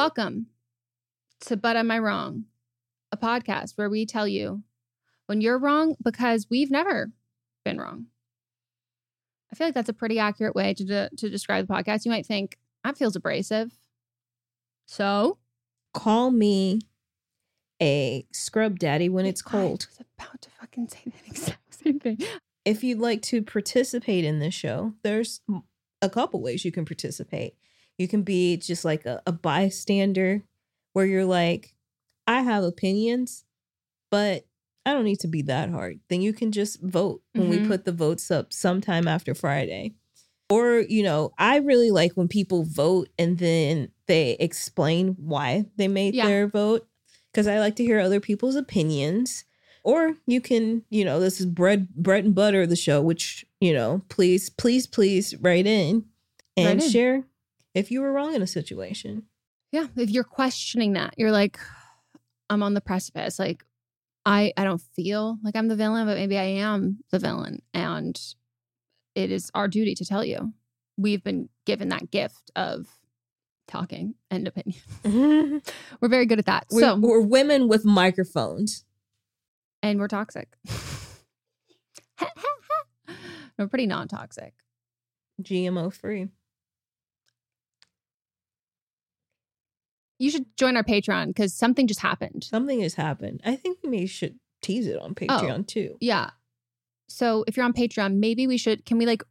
Welcome to But Am I Wrong, a podcast where we tell you when you're wrong because we've never been wrong. I feel like that's a pretty accurate way to, de- to describe the podcast. You might think that feels abrasive. So, Call me a scrub daddy when it's I cold. was about to fucking say that exact same thing. If you'd like to participate in this show, there's a couple ways you can participate. You can be just like a, a bystander where you're like, I have opinions, but I don't need to be that hard. Then you can just vote when we Mhm. put the votes up sometime after Friday. Or, you know, I really like when people vote and then they explain why they made Yeah. their vote because I like to hear other people's opinions. Or you can, you know, this is bread bread and butter of the show, which, you know, please, please, please write in and in. share if you were wrong in a situation. Yeah, if you're questioning that, you're like, I'm on the precipice. Like, I I don't feel like I'm the villain, but maybe I am the villain, and it is our duty to tell you. We've been given that gift of talking and opinion. We're very good at that. We're, so, we're women with microphones. and we're toxic. we're pretty non-toxic. GMO free. You should join our Patreon because something just happened. Something has happened. I think we should tease it on Patreon too. Yeah. So if you're on Patreon, maybe we should. Can we like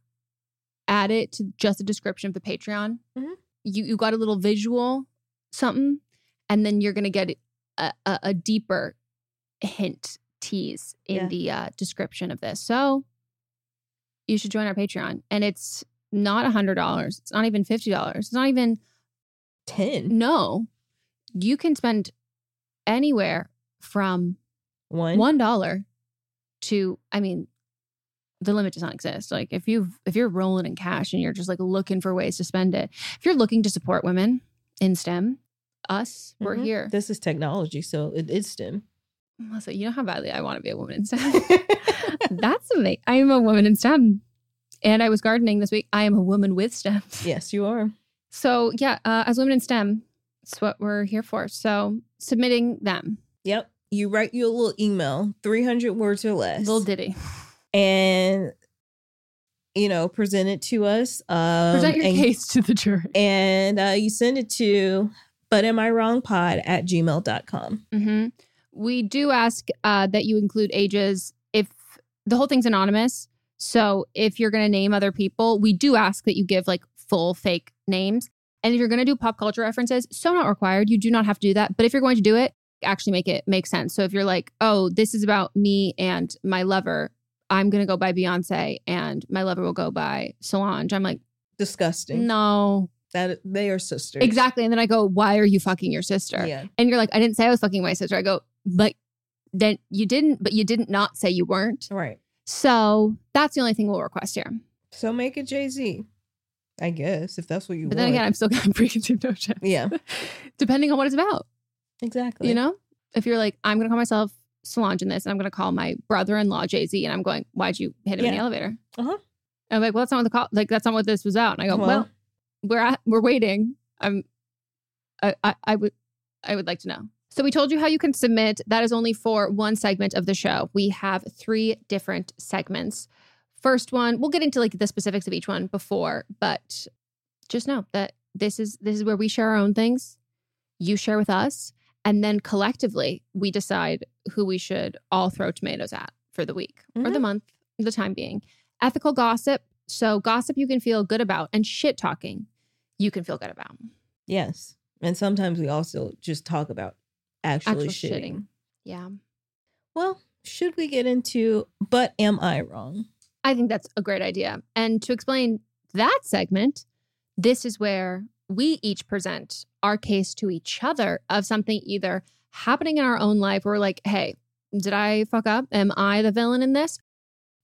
add it to just the description of the Patreon? Mhm. You you got a little visual something, and then you're gonna get a, a, a deeper hint tease in Yeah. the uh, description of this. So you should join our Patreon, and it's not a hundred dollars. It's not even fifty dollars. It's not even 10. no. You can spend anywhere from One. one dollar to i mean the limit does not exist like if you if you're rolling in cash and you're just like looking for ways to spend it if you're looking to support women in stem us we're Mhm. here This is technology, so it is STEM. Melisa, you know how badly i want to be a woman in stem that's amazing i am a woman in stem and i was gardening this week i am a woman with stem yes, you are. so yeah uh, as women in stem it's what we're here for so submitting them Yep. You write you a little email, 300 words or less. little ditty and you know, present it to us. Um, present your and, case to the jury And uh, you send it to but am I wrong pod at gmail.com. hmm We do ask uh, that you include ages if the whole thing's anonymous. So if you're going to name other people, we do ask that you give like full fake names. And if you're going to do pop culture references, so not required. You do not have to do that. But if you're going to do it, actually make it make sense. So if you're like, oh, this is about me and my lover, I'm going to go by Beyonce and my lover will go by Solange. I'm like, Disgusting. no, That they are sisters. exactly. And then I go, why are you fucking your sister? Yeah. And you're like, I didn't say I was fucking my sister. I go, but then you didn't, but you didn't not say you weren't. Right. So that's the only thing we'll request here. So make it Jay Z. I guess if that's what you want. But want. then again, I'm still got a preconceived notion. yeah. Depending on what it's about. Exactly. You know? If you're like, I'm gonna call myself Solange in this, and I'm gonna call my brother-in-law Jay-Z, and I'm going, Why'd you hit him in the elevator? Uh-huh. And I'm like, well, that's not what the call like that's not what this was about. And I go, well, Well- we're at we're waiting. I'm I, I I would I would like to know. So we told you how you can submit. That is only for one segment of the show. We have three different segments. First one, we'll get into like the specifics of each one before, but just know that this is this is where we share our own things. You share with us, and then collectively we decide who we should all throw tomatoes at for the week or the Mhm. month, the time being. Ethical gossip. So gossip you can feel good about, and shit talking you can feel good about. Yes. And sometimes we also just talk about actually Actual shitting. shitting. Yeah. Well, should we get into but am I wrong? I think that's a great idea. And to explain that segment, this is where we each present our case to each other of something either happening in our own life we're like, hey, did I fuck up? Am I the villain in this?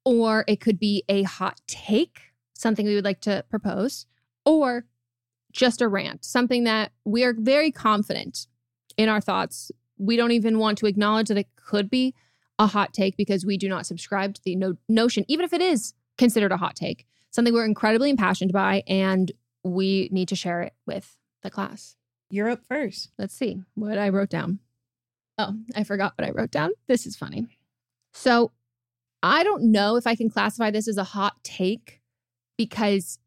Or it could be a hot take, something we would like to propose, or just a rant, something that we are very confident in our thoughts. We don't even want to acknowledge that it could be a hot take because we do not subscribe to the no- notion, even if it is considered a hot take, something we're incredibly impassioned by, and we need to share it with the class. You're up first. Let's see what I wrote down. Oh, I forgot what I wrote down. This is funny. So I don't know if I can classify this as a hot take because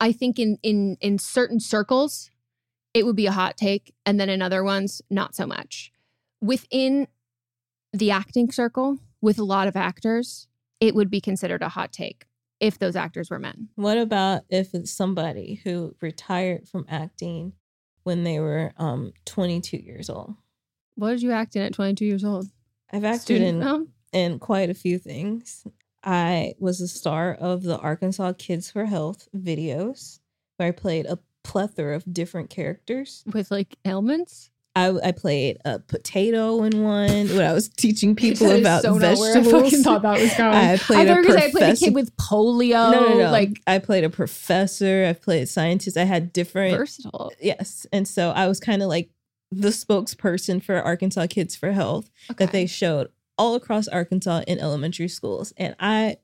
I think in in in certain circles it would be a hot take and then in other ones not so much. Within the acting circle with a lot of actors, it would be considered a hot take if those actors were men. What about if it's somebody who retired from acting when they were um 22 years old? What did you act in at 22 years old? I've acted Student in film? in quite a few things. I was a star of the Arkansas Kids for Health videos, where I played a plethora of different characters. with like ailments. I, I played a potato in one when I was teaching people about so I vegetables. fucking thought that was going. I I played thought a you were gonna say I played a kid with polio. no, no, no. Like I played a professor. I've played scientist. I had different versatile. yes, and so I was kind of like the spokesperson for Arkansas Kids for Health Okay. that they showed all across Arkansas in elementary schools, and I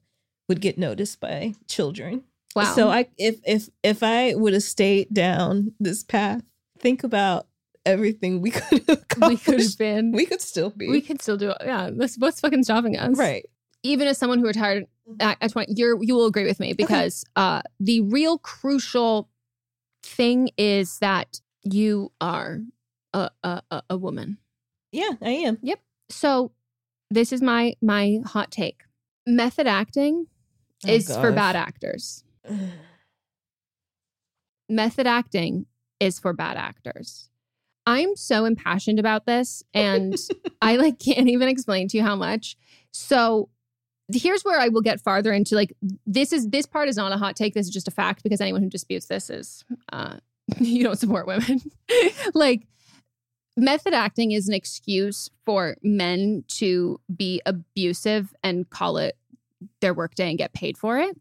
would get noticed by children. wow. So I if if if I would have stayed down this path, think about everything we could have we could have been. We could still be we could still do it. Yeah. That's what's fucking stopping us. right. Even as someone who retired at, at 20, you're you will agree with me because uh the real crucial thing is that you are a a, a- woman. Yeah, I am. Yep. So this is my my hot take. Method acting Oh, is for bad actors. method acting is for bad actors. I'm so impassioned about this and I like can't even explain to you how much. So here's where I will get farther into like this is this part is not a hot take this is just a fact because anyone who disputes this is uh you don't support women. like method acting is an excuse for men to be abusive and call it their workday and get paid for it.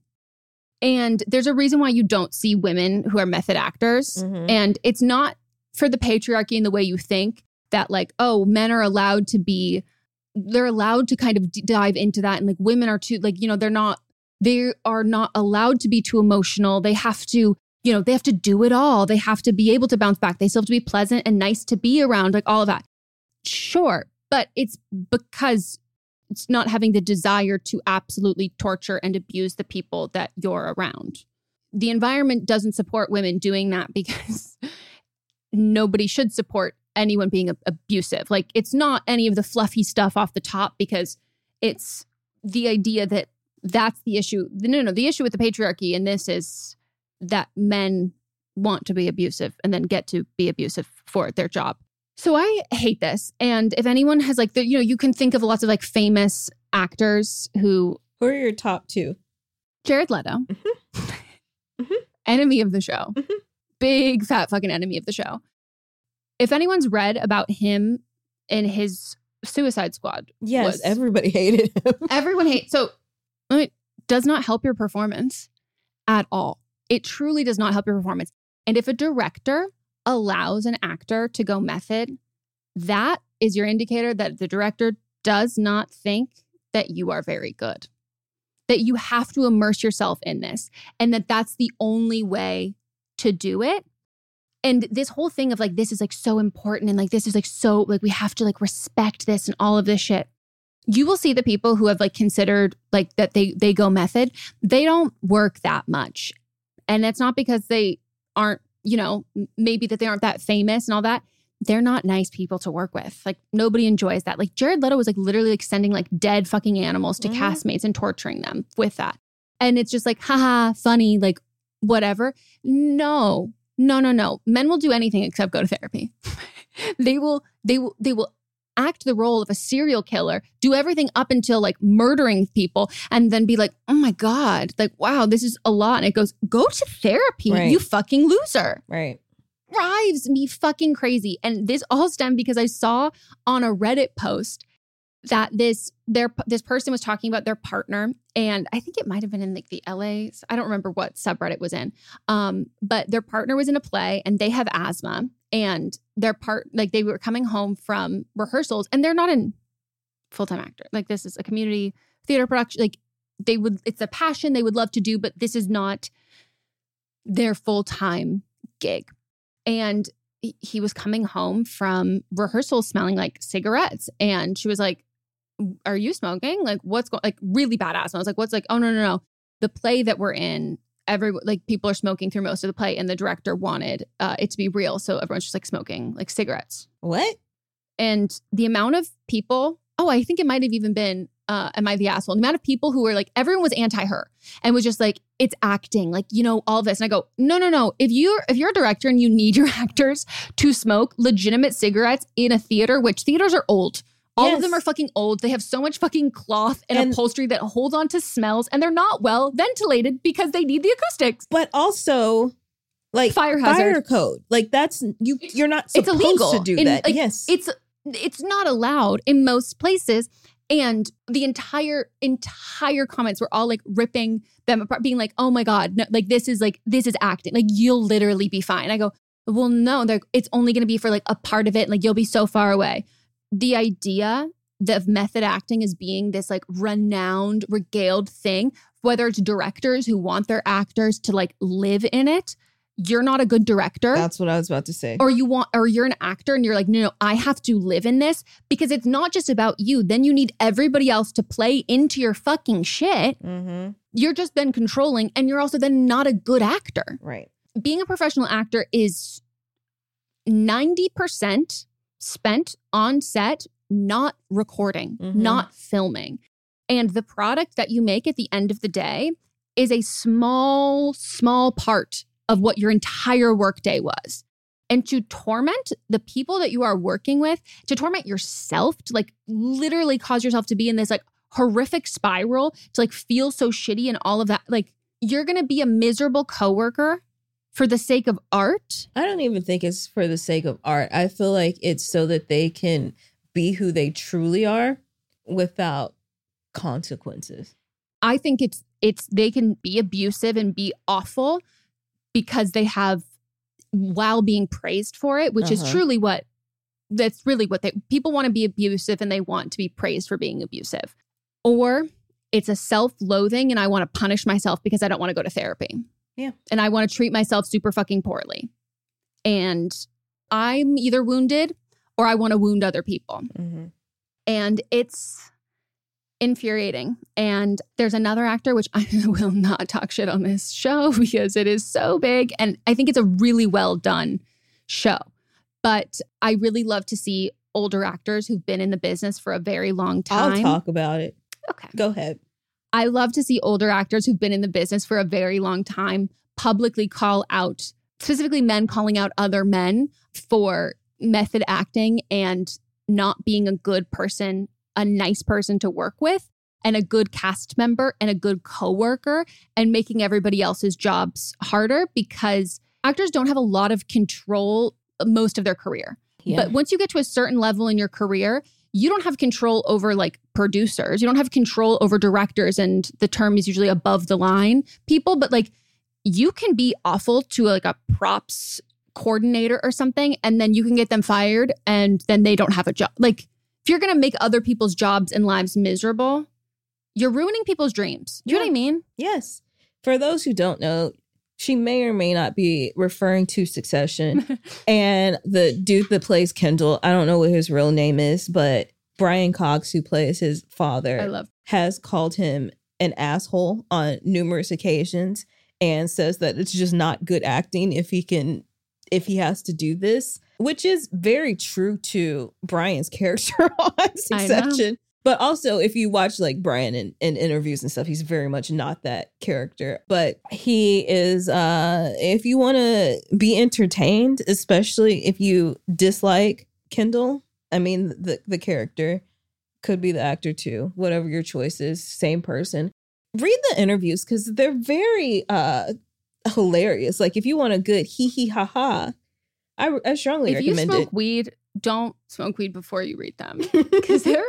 And there's a reason why you don't see women who are method actors. Mhm. And it's not for the patriarchy and the way you think that, like, oh, men are allowed to be, they're allowed to kind of d- dive into that. And like women are too, like, you know, they're not, they are not allowed to be too emotional. They have to, you know, they have to do it all. They have to be able to bounce back. They still have to be pleasant and nice to be around, like all of that. Sure. But it's because it's not having the desire to absolutely torture and abuse the people that you're around. The environment doesn't support women doing that because nobody should support anyone being ab- abusive. Like it's not any of the fluffy stuff off the top because it's the idea that that's the issue. No, no, the issue with the patriarchy in this is that men want to be abusive and then get to be abusive for their job. So I hate this. And if anyone has like, the, you know, you can think of lots of like famous actors who. Who are your top two? Jared Leto, Mhm. enemy of the show, Mhm. Big fat fucking enemy of the show. If anyone's read about him in his Suicide Squad, Yes, was- everybody hated him. everyone hates. So it does not help your performance at all. It truly does not help your performance. And if a director allows an actor to go method, that is your indicator that the director does not think that you are very good. That you have to immerse yourself in this and that that's the only way to do it. And this whole thing of like, this is like so important and like, this is like so, like, we have to like respect this and all of this shit. You will see the people who have like considered like that they they go method. They don't work that much. And it's not because they aren't you know maybe that they aren't that famous and all that. They're not nice people to work with. Like nobody enjoys that. Like jared leto was like literally like sending like dead fucking animals to Mhm. castmates and torturing them with that. And it's just like haha funny like whatever no no no no men will do anything except go to therapy they will they will they will act the role of a serial killer, do everything up until like murdering people, and then be like, oh my God, like, wow, this is a lot. And it goes, go to therapy, Right. you fucking loser. right. Drives me fucking crazy. And this all stemmed because I saw on a Reddit post that this their this person was talking about their partner and i think it might have been in like the la i don't remember what subreddit was in um but their partner was in a play and they have asthma and their part like they were coming home from rehearsals and they're not in full-time actor like this is a community theater production like they would it's a passion they would love to do but this is not their full-time gig and he- was coming home from rehearsal smelling like cigarettes and she was like are you smoking? Like what's going like really bad asthma i was like what's like oh no no no. The play that we're in every like people are smoking through most of the play and the director wanted uh, it to be real. So everyone's just like smoking like cigarettes. What? and the amount of people oh i think it might have even been uh am i the asshole? The amount of people who were like everyone was anti her and was just like it's acting. Like you know all this. And i go no no no. If you're if you're a director and you need your actors to smoke legitimate cigarettes in a theater which theaters are old all of them are fucking old. They have so much fucking cloth and, And- upholstery that holds on to smells, and they're not well ventilated because they need the acoustics. But also, like Fire hazard. fire code. Like that's you. You're not It's illegal to do in- that. like, yes. it's it's not allowed in most places and the entire entire comments were all like ripping them apart being like oh my god no, like this is like this is acting like you'll literally be fine i go well no they're- it's only going to be for like a part of it like you'll be so far away the idea of method acting as being this like renowned regaled thing whether it's directors who want their actors to like live in it you're not a good director That's what I was about to say. or you want or you're an actor and you're like no no i have to live in this because it's not just about you then you need everybody else to play into your fucking shit mm-hmm. you're just then controlling and you're also then not a good actor Right. being a professional actor is 90% spent on set not recording Mhm. not filming and the product that you make at the end of the day is a small small part of what your entire workday was and to torment the people that you are working with to torment yourself to like literally cause yourself to be in this like horrific spiral to like feel so shitty and all of that like you're to be a miserable coworker for the sake of art I don't even think it's for the sake of art. I feel like it's so that they can be who they truly are without consequences. I think it's it's they can be abusive and be awful because they have while being praised for it, which is Uh-huh. truly what that's really what they people want to be abusive and they want to be praised for being abusive. Or it's a self-loathing and I want to punish myself because I don't want to go to therapy. Yeah. And I want to treat myself super fucking poorly. And I'm either wounded or I want to wound other people Mm-hmm. and it's infuriating. And there's another actor, which I will not talk shit on this show because it is so big. And I think it's a really well done show. But I really love to see older actors who've been in the business for a very long time. I'll talk about it. Okay. Go ahead. I love to see older actors who've been in the business for a very long time publicly call out, specifically men calling out other men for method acting and not being a good person, a nice person to work with, and a good cast member and a good coworker, and making everybody else's jobs harder because actors don't have a lot of control most of their career. Yeah. But once you get to a certain level in your career, you don't have control over like producers. You don't have control over directors and the term is usually above the line people, but like you can be awful to like a props coordinator or something and then you can get them fired and then they don't have a job. Like if you're going to make other people's jobs and lives miserable, you're ruining people's dreams. Do you know what I mean? Yes. For those who don't know, she may or may not be referring to Succession. and the dude that plays Kendall, I don't know what his real name is, but Brian Cox, who plays his father, I love has called him an asshole on numerous occasions and says that it's just not good acting if he can if he has to do this, which is very true to Brian's character on. Succession. But also, if you watch like Brian in, in interviews and stuff, he's very much not that character. But he is, uh, if you want to be entertained, especially if you dislike Kendall, I mean, the, the character could be the actor too, whatever your choice is, same person. Read the interviews because they're very uh, hilarious. Like, if you want a good hee hee ha ha, I, I strongly if you recommend smoke it. weed, don't smoke weed before you read them because they're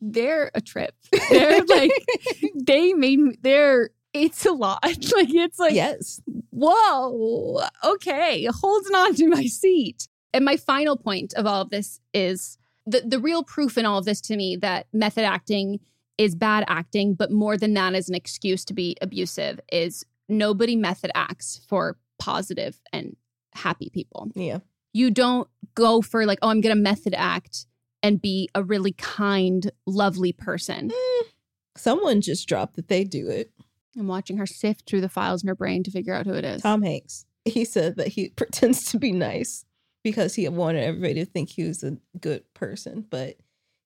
they're a trip. They're like they made me. They're it's a lot. Like it's like yes. whoa, okay, holding on to my seat. And my final point of all of this is the the real proof in all of this to me that method acting is bad acting, but more than that is an excuse to be abusive is nobody method acts for positive and happy people Yeah. you don't go for like, oh, I'm going to method act and be a really kind, lovely person. Eh, someone just dropped that they do it. I'm watching her sift through the files in her brain to figure out who it is. Tom Hanks. He said that he pretends to be nice because he wanted everybody to think he was a good person. But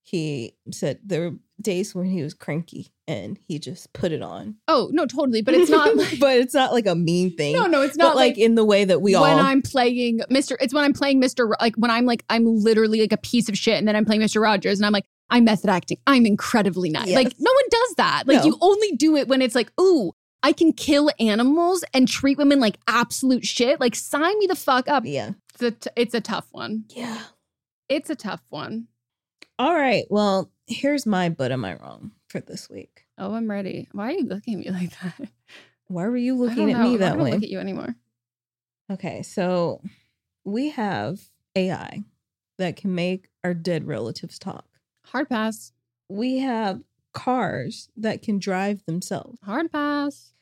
he said there were days when he was cranky and he just put it on. Oh, no, totally. But it's not like, but it's not like a mean thing. no, no, it's Not like, like, in the way that we all. when I'm playing Mr. It's when I'm playing Mr. Like when I'm like, I'm literally like a piece of shit and then I'm playing Mr. Rogers and I'm like, I'm method acting. I'm incredibly nice. Yes. Like no one does that. Like No. you only do it when it's like, ooh, I can kill animals and treat women like absolute shit. Like sign me the fuck up. yeah. It's a, t- it's a tough one. Yeah. It's a tough one. All right. Well, here's my but am I wrong for this week. Oh, I'm ready. Why are you looking at me like that? Why were you looking at know. me I that don't way? look at you anymore. Okay, so we have AI that can make our dead relatives talk. Hard pass. We have cars that can drive themselves. Hard pass.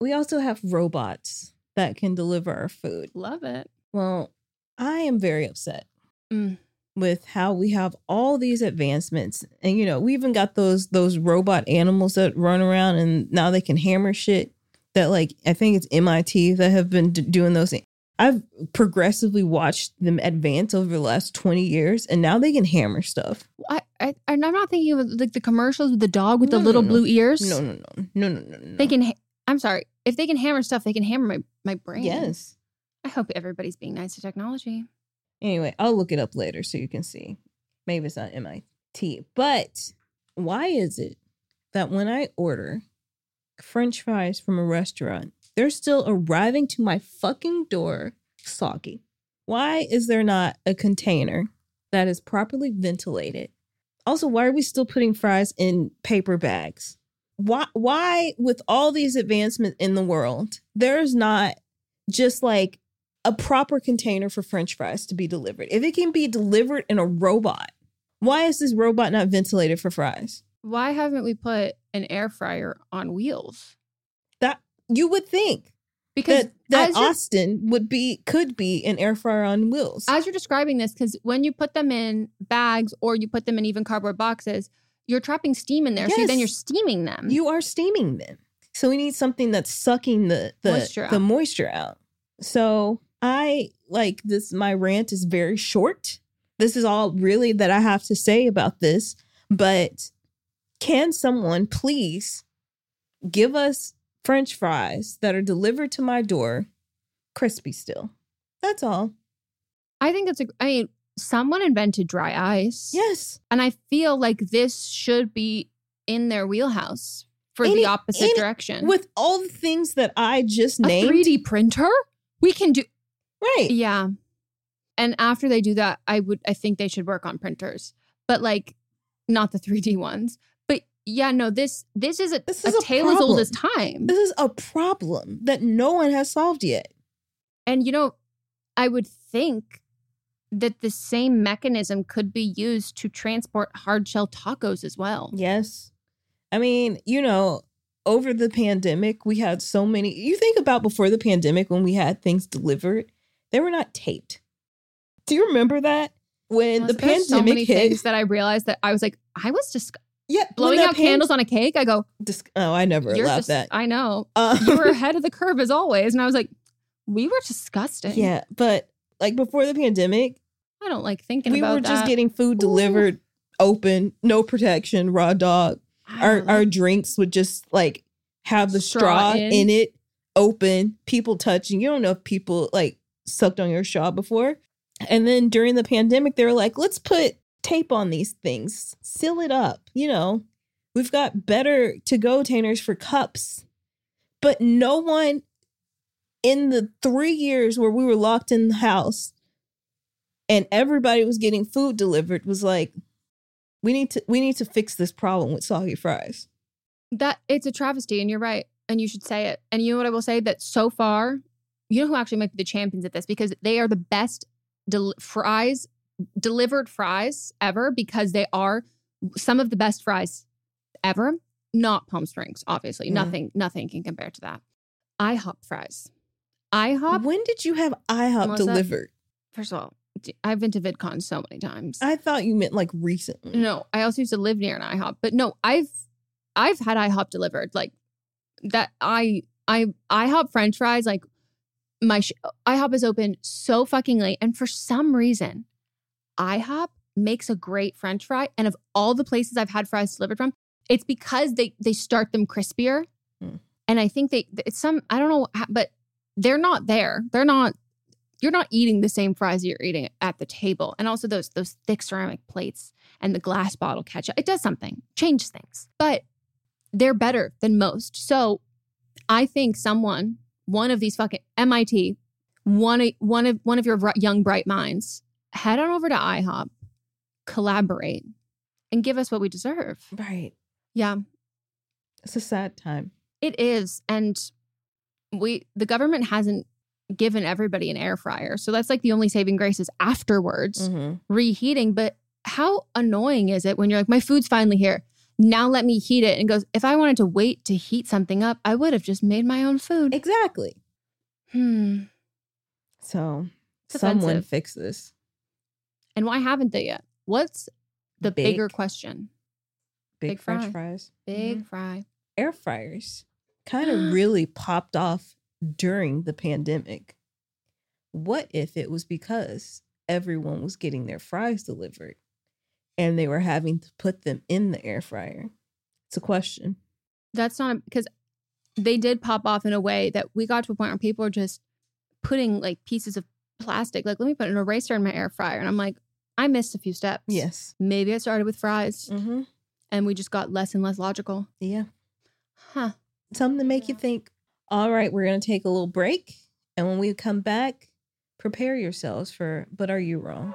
We also have robots that can deliver our food. Love it. Well, I am very upset Mm. With how we have all these advancements. And you know, we even got those those robot animals that run around and now they can hammer shit that like I think it's MIT that have been d- doing those things. I've progressively watched them advance over the last 20 years and now they can hammer stuff. I, I, I'm not thinking of like the commercials with the dog with No, the no, little no. blue ears. No, no, no. No, no, no. They can. Ha- I'm sorry. If they can hammer stuff, they can hammer my, my brain. Yes. I hope everybody's being nice to technology. Anyway, I'll look it up later so you can see. Maybe it's not MIT. But why is it that when I order French fries from a restaurant, they're still arriving to my fucking door soggy? Why is there not a container that is properly ventilated? Also, why are we still putting fries in paper bags? Why why with all these advancements in the world, there's not just like a proper container for french fries to be delivered. If it can be delivered in a robot, why is this robot not ventilated for fries? Why haven't we put an air fryer on wheels? That you would think Because that that Austin would be could be an air fryer on wheels. as you're describing this, because when you put them in bags or you put them in even cardboard boxes, you're trapping steam in there. So then you're steaming them. you are steaming them. So we need something that's sucking the the Moisture the moisture out. So I like this my rant is very short. This is all really that I have to say about this, but can someone please give us French fries that are delivered to my door, crispy still. That's all. I think it's a. I mean, someone invented dry ice. Yes. and I feel like this should be in their wheelhouse for Any- the opposite any- direction. With all the things that I just a named. 3D printer, we can do. Right. Yeah. And after they do that, I would I think they should work on printers. But like not the 3D ones. But yeah, no, this this is a, This is a tale as old as problem. time. This is a problem that no one has solved yet. And you know, I would think that the same mechanism could be used to transport hard shell tacos as well. Yes. I mean, you know, over the pandemic, we had so many. You think about before the pandemic when we had things delivered, they were not taped. Do you remember that? When the There's so pandemic many hit, things that I realized that I was like, I was just yeah, blowing out pan- candles on a cake. I go, dis- oh, I never allowed just, that. I know. Um, You were ahead of the curve as always. And I was like, we were disgusting. yeah, but like before the pandemic, I don't like thinking we were just getting food delivered, open, no protection, raw dog. Our know. our drinks would just like have the Straw straw, in. in. it open people touching you don't know if people like sucked on your straw before and then during the pandemic they were like let's put tape on these things seal it up you know we've got better to go containers for cups but no one in the three years where we were locked in the house and everybody was getting food delivered was like we need to we need to fix this problem with soggy fries that it's a travesty, and you're right. And you should say it. And you know what I will say? That so far, you know who actually might be the champions at this because they are the best del- fries, delivered fries ever because they are some of the best fries ever. Not Palm Springs, obviously. Mm. Nothing, nothing can compare to that. IHOP fries. IHOP. when did you have IHOP Melisa? delivered? First of all, I've been to VidCon so many times. I thought you meant like recently. No, I also used to live near an IHOP, but no, I've I've had IHOP delivered like that. I I IHOP French fries like my sh- IHOP is open so fucking late, and for some reason, IHOP makes a great French fry. And of all the places I've had fries delivered from, it's because they they start them crispier, Hmm. and I think they it's some I don't know, but they're not there. They're not. You're not eating the same fries you're eating at the table, and also those those thick ceramic plates and the glass bottle ketchup. It does something, changes things, but they're better than most. So I think someone, one of these fucking MIT, one of one of one of your young bright minds, head on over to IHOP, collaborate, and give us what we deserve. Right. Yeah, It's a sad time. it is, and we the government hasn't given everybody an air fryer, so that's like the only saving grace is afterwards Mhm. reheating. But how annoying is it when you're like, my food's finally here. Now let me heat it. And goes, if I wanted to wait to heat something up, I would have just made my own food. Exactly. Hmm. So It's someone offensive. fix this. And why haven't they yet? What's the Big. bigger question? Big, Big French fry. fries. Big Mhm. fry. Air fryers kind of really popped off during the pandemic. What if it was because everyone was getting their fries delivered and they were having to put them in the air fryer? It's a question. That's not because they did pop off in a way that we got to a point where people are just putting like pieces of plastic. Like, let me put an eraser in my air fryer. And I'm like, I missed a few steps. Yes. Maybe I started with fries Mm-hmm. and we just got less and less logical. Yeah. Huh. something to make you think. All right, we're going to take a little break. And when we come back, prepare yourselves for But Are You Wrong?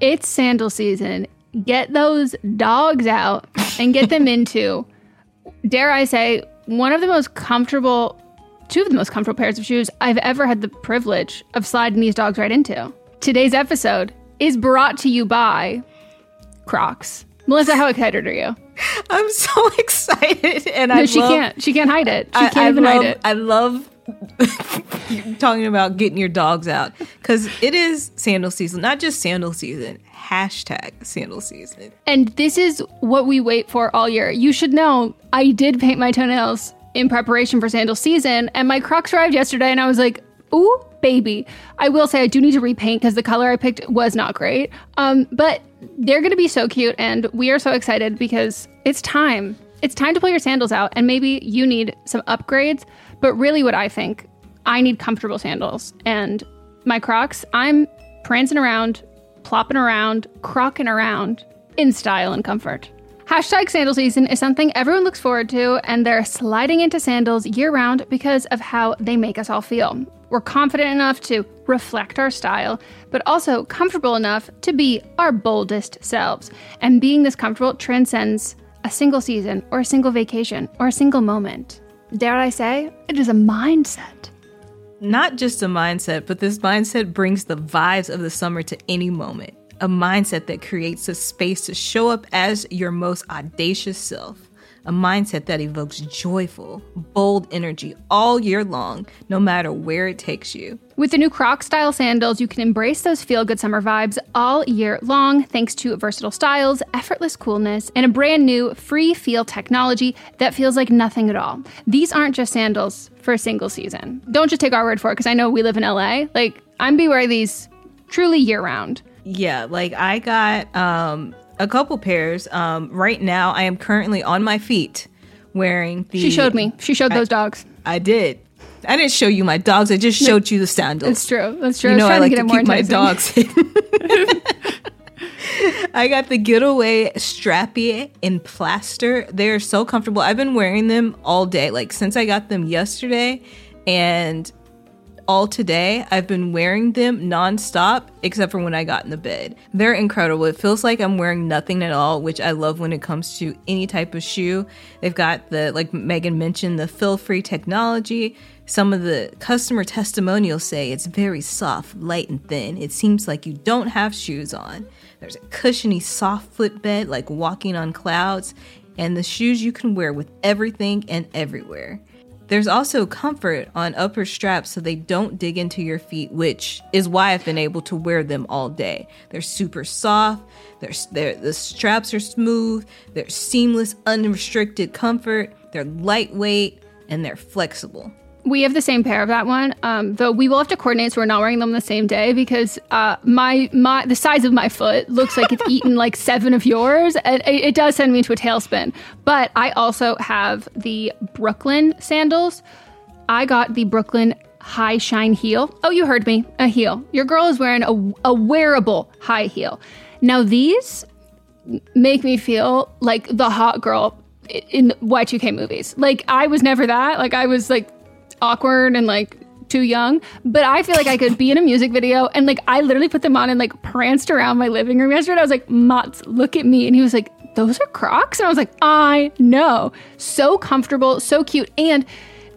It's sandal season. Get those dogs out and get them into, dare I say, one of the most comfortable, two of the most comfortable pairs of shoes I've ever had the privilege of sliding these dogs right into. Today's episode is brought to you by Crocs. Melisa, how excited are you? I'm so excited, and No, I she love, can't. She can't hide it. She I, can't I even love, hide it. I love talking about getting your dogs out because it is sandal season, not just sandal season. Hashtag sandal season. And this is what we wait for all year. You should know I did paint my toenails in preparation for sandal season, and my Crocs arrived yesterday, and I was like, ooh, baby. I will say I do need to repaint because the color I picked was not great. Um, but they're going to be so cute, and we are so excited because it's time. It's time to pull your sandals out, and maybe you need some upgrades. But really, what I think, I need comfortable sandals. And my Crocs, I'm prancing around, plopping around, crocking around in style and comfort. Hashtag sandal season is something everyone looks forward to, and they're sliding into sandals year round because of how they make us all feel. We're confident enough to reflect our style, but also comfortable enough to be our boldest selves. And being this comfortable transcends a single season, or a single vacation, or a single moment. Dare I say, it is a mindset. Not just a mindset, but this mindset brings the vibes of the summer to any moment. A mindset that creates a space to show up as your most audacious self. A mindset that evokes joyful, bold energy all year long, no matter where it takes you. With the new Croc style sandals, you can embrace those feel good summer vibes all year long thanks to versatile styles, effortless coolness, and a brand new free feel technology that feels like nothing at all. These aren't just sandals for a single season. Don't just take our word for it because I know we live in LA. Like, I'm be wearing these truly year round. Yeah, like I got um a couple pairs. Um right now I am currently on my feet wearing the She showed me. She showed those dogs. I did. I didn't show you my dogs. I just showed you the sandals. That's true. That's true. You know, I I like to to, keep my dogs. I got the Getaway Strappy in plaster. They're so comfortable. I've been wearing them all day, like since I got them yesterday, and all today. I've been wearing them nonstop, except for when I got in the bed. They're incredible. It feels like I'm wearing nothing at all, which I love when it comes to any type of shoe. They've got the, like Meghan mentioned, the fill free technology. Some of the customer testimonials say it's very soft, light, and thin. It seems like you don't have shoes on. There's a cushiony, soft footbed, like walking on clouds, and the shoes you can wear with everything and everywhere. There's also comfort on upper straps so they don't dig into your feet, which is why I've been able to wear them all day. They're super soft, they're, they're, the straps are smooth, they're seamless, unrestricted comfort, they're lightweight, and they're flexible. We have the same pair of that one, um, though we will have to coordinate so we're not wearing them the same day because uh, my my the size of my foot looks like it's eaten like seven of yours, and it, it does send me into a tailspin. But I also have the Brooklyn sandals. I got the Brooklyn high shine heel. Oh, you heard me, a heel. Your girl is wearing a, a wearable high heel. Now these make me feel like the hot girl in Y2K movies. Like I was never that. Like I was like awkward and like too young, but I feel like I could be in a music video and like I literally put them on and like pranced around my living room yesterday. I was like, Mats, look at me. And he was like, those are Crocs? And I was like, I know. So comfortable, so cute. And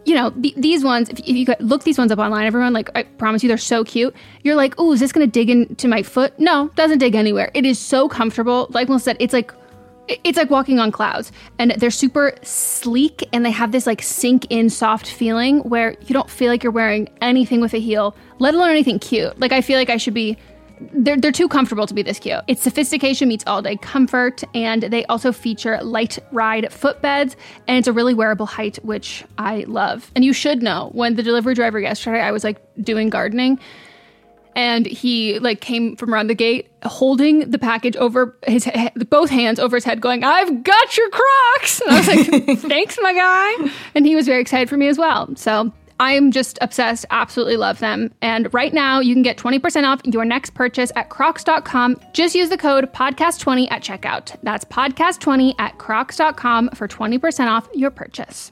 you know, th- these ones, if, you look these ones up online, everyone, like, I promise you, they're so cute. You're like, oh, is this gonna dig into my foot? No, doesn't dig anywhere. It is so comfortable. Like Melisa said, it's like, it's like walking on clouds. And they're super sleek and they have this like sink in soft feeling where you don't feel like you're wearing anything with a heel let alone anything cute. Like i feel like i should be they're, they're too comfortable to be this cute. It's sophistication meets all day comfort and they also feature light ride footbeds and it's a really wearable height which i love. And you should know when the delivery driver yesterday i was like doing gardening and he like came from around the gate holding the package over his he- both hands over his head going i've got your crocs! And i was like thanks my guy. And he was very excited for me as well. So i'm just obsessed absolutely love them. And right now you can get 20% off your next purchase at crocs.com just use the code podcast20 at checkout. That's podcast20 at crocs.com for 20% off your purchase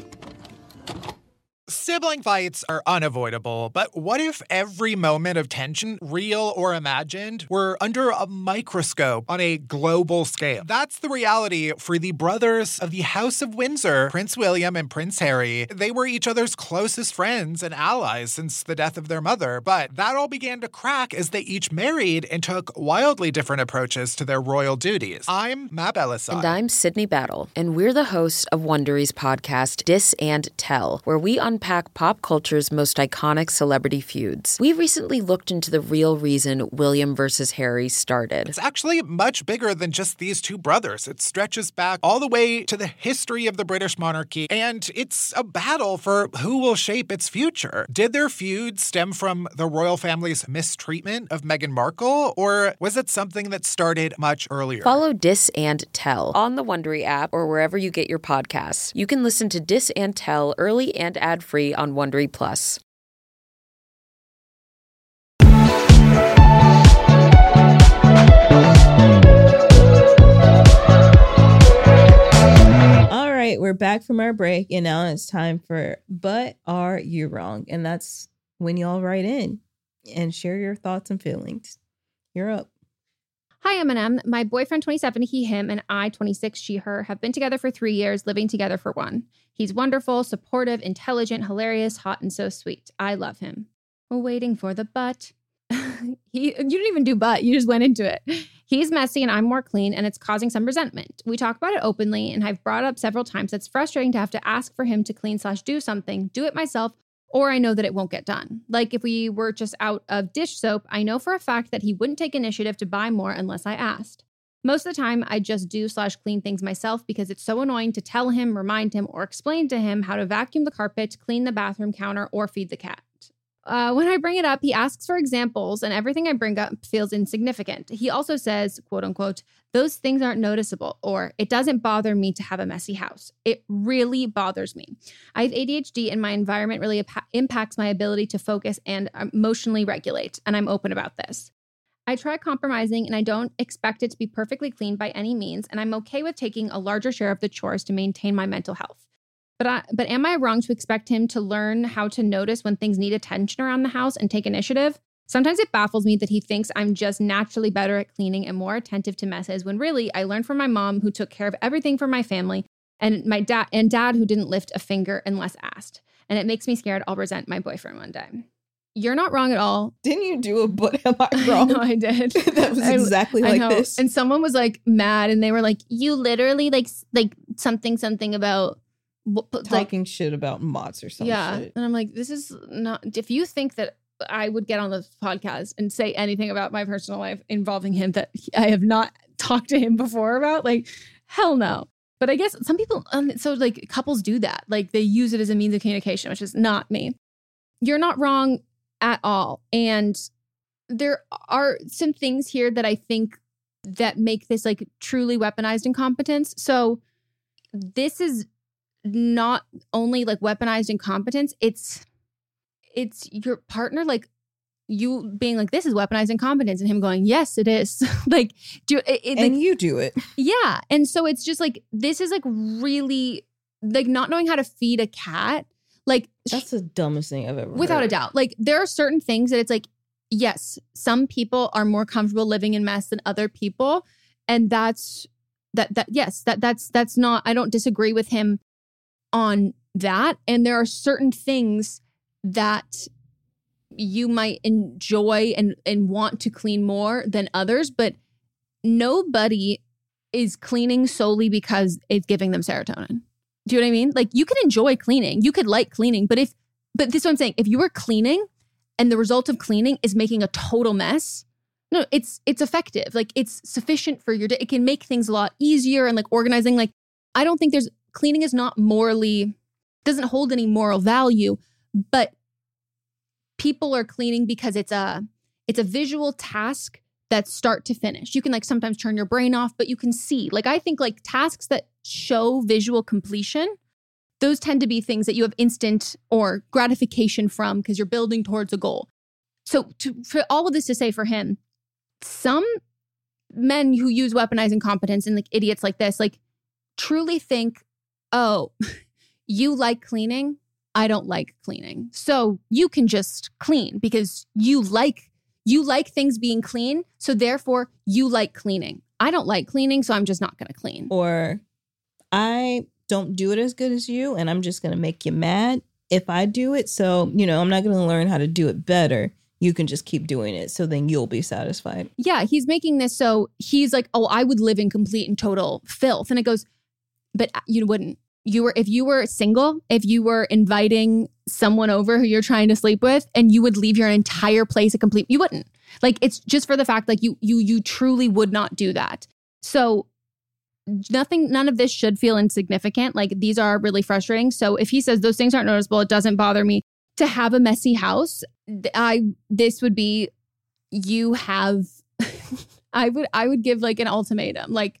Sibling fights are unavoidable, but what if every moment of tension, real or imagined, were under a microscope on a global scale? That's the reality for the brothers of the House of Windsor, Prince William and Prince Harry. They were each other's closest friends and allies since the death of their mother, but that all began to crack as they each married and took wildly different approaches to their royal duties. I'm Mab Ellison. And I'm Sydney Battle, and we're the hosts of Wondery's podcast, Dis and Tell, where we unpack unpack pop culture's most iconic celebrity feuds. We recently looked into the real reason William versus Harry started. It's actually much bigger than just these two brothers. It stretches back all the way to the history of the British monarchy, and it's a battle for who will shape its future. Did their feud stem from the royal family's mistreatment of Meghan Markle, or was it something that started much earlier? Follow Dis and Tell on the Wondery app or wherever you get your podcasts. You can listen to Dis and Tell early and ad free on Wondery Plus. All right, we're back from our break, and now it's time for But Are You Wrong? And that's when y'all write in and share your thoughts and feelings. You're up. Hi, Eminem. My boyfriend, 27, he, him, and I, 26, she, her, have been together for three years, living together for one. He's wonderful, supportive, intelligent, hilarious, hot, and so sweet. I love him. We're waiting for the butt. he, you didn't even do butt, you just went into it. He's messy and I'm more clean, and it's causing some resentment. We talk about it openly, and I've brought up several times it's frustrating to have to ask for him to clean slash do something, do it myself, or I know that it won't get done. Like if we were just out of dish soap, I know for a fact that he wouldn't take initiative to buy more unless I asked. Most of the time, I just do slash clean things myself because it's so annoying to tell him, remind him, or explain to him how to vacuum the carpet, clean the bathroom counter, or feed the cat. Uh, when I bring it up, he asks for examples, and everything I bring up feels insignificant. He also says, quote unquote, those things aren't noticeable, or it doesn't bother me to have a messy house. It really bothers me. I have ADHD, and my environment really impacts my ability to focus and emotionally regulate, and I'm open about this. I try compromising, and I don't expect it to be perfectly clean by any means, and I'm okay with taking a larger share of the chores to maintain my mental health. But I, but am I wrong to expect him to learn how to notice when things need attention around the house and take initiative? Sometimes it baffles me that he thinks I'm just naturally better at cleaning and more attentive to messes when really I learned from my mom who took care of everything for my family and my dad and dad who didn't lift a finger unless asked. And it makes me scared I'll resent my boyfriend one day. You're not wrong at all. Didn't you do a but am I wrong? no, I did. that was exactly I, like I this. And someone was like mad and they were like, you literally like like something something about like, Talking shit about Mott's or something. yeah. Shit. And I'm like, this is not, if you think that I would get on this podcast and say anything about my personal life involving him that I have not talked to him before about, like, hell no. But I guess some people, um, so like couples do that. Like they use it as a means of communication, which is not me. You're not wrong at all. And there are some things here that I think that make this like truly weaponized incompetence. So this is not only like weaponized incompetence, it's it's your partner like you being like this is weaponized incompetence and him going yes it is like do it, it and like, you do it. yeah and so it's just like this is like really like not knowing how to feed a cat like That's the dumbest thing I've ever without heard. a doubt like there are certain things that it's like yes some people are more comfortable living in mess than other people and that's that that yes that that's that's not i don't disagree with him on that. And there are certain things that you might enjoy and and want to clean more than others but nobody is cleaning solely because it's giving them serotonin. Do you know what i mean? Like you can enjoy cleaning. You could like cleaning but if but this is what i'm saying. If you were cleaning and the result of cleaning is making a total mess no it's it's effective. Like it's sufficient for your day. It can make things a lot easier and like organizing. Like i don't think there's cleaning is not morally doesn't hold any moral value but people are cleaning because it's a it's a visual task that's start to finish. You can like sometimes turn your brain off, but you can see. Like I think like tasks that show visual completion, those tend to be things that you have instant or gratification from because you're building towards a goal. So to, for all of this to say for him, some men who use weaponizing competence and like idiots like this, like truly think, oh, you like cleaning. I don't like cleaning. So you can just clean because you like you like things being clean, so therefore you like cleaning. I don't like cleaning, so I'm just not going to clean. Or I don't do it as good as you, and I'm just going to make you mad if I do it. So, you know, I'm not going to learn how to do it better. You can just keep doing it. So then you'll be satisfied. Yeah, he's making this so he's like, oh, I would live in complete and total filth. And it goes, but uh, you wouldn't. You were, if you were single, if you were inviting someone over who you're trying to sleep with and you would leave your entire place a complete, you wouldn't. Like it's just for the fact like you, you, you truly would not do that. So nothing none of this should feel insignificant like these are really frustrating so if he says those things aren't noticeable it doesn't bother me to have a messy house i this would be you have i would i would give like an ultimatum like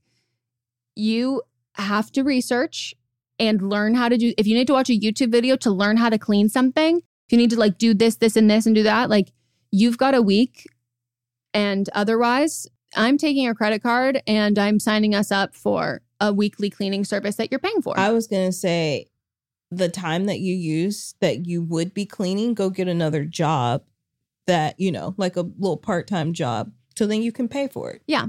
you have to research and learn how to do if you need to watch a youtube video to learn how to clean something if you need to like do this this and this and do that like you've got a week and otherwise I'm taking your credit card and I'm signing us up for a weekly cleaning service that you're paying for. I was going to say the time that you use that you would be cleaning, go get another job that, you know, like a little part time job. So then you can pay for it. Yeah.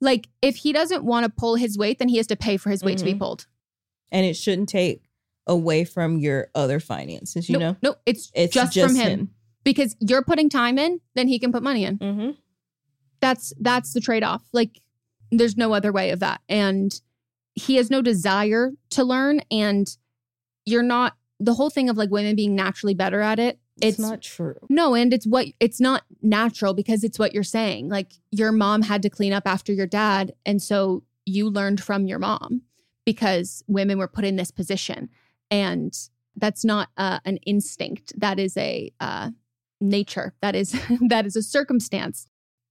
Like if he doesn't want to pull his weight, then he has to pay for his weight mm-hmm. to be pulled. And it shouldn't take away from your other finances, you nope, know? No, it's, it's just, just, from him. him. Because you're putting time in, then he can put money in. Mm-hmm that's that's the trade-off like there's no other way of that and he has no desire to learn and you're not the whole thing of like women being naturally better at it it's, it's not true. No and it's what it's not natural because it's what you're saying. Like your mom had to clean up after your dad and so you learned from your mom because women were put in this position. And that's not uh, an instinct. That is a uh, nature. That is that is a circumstance.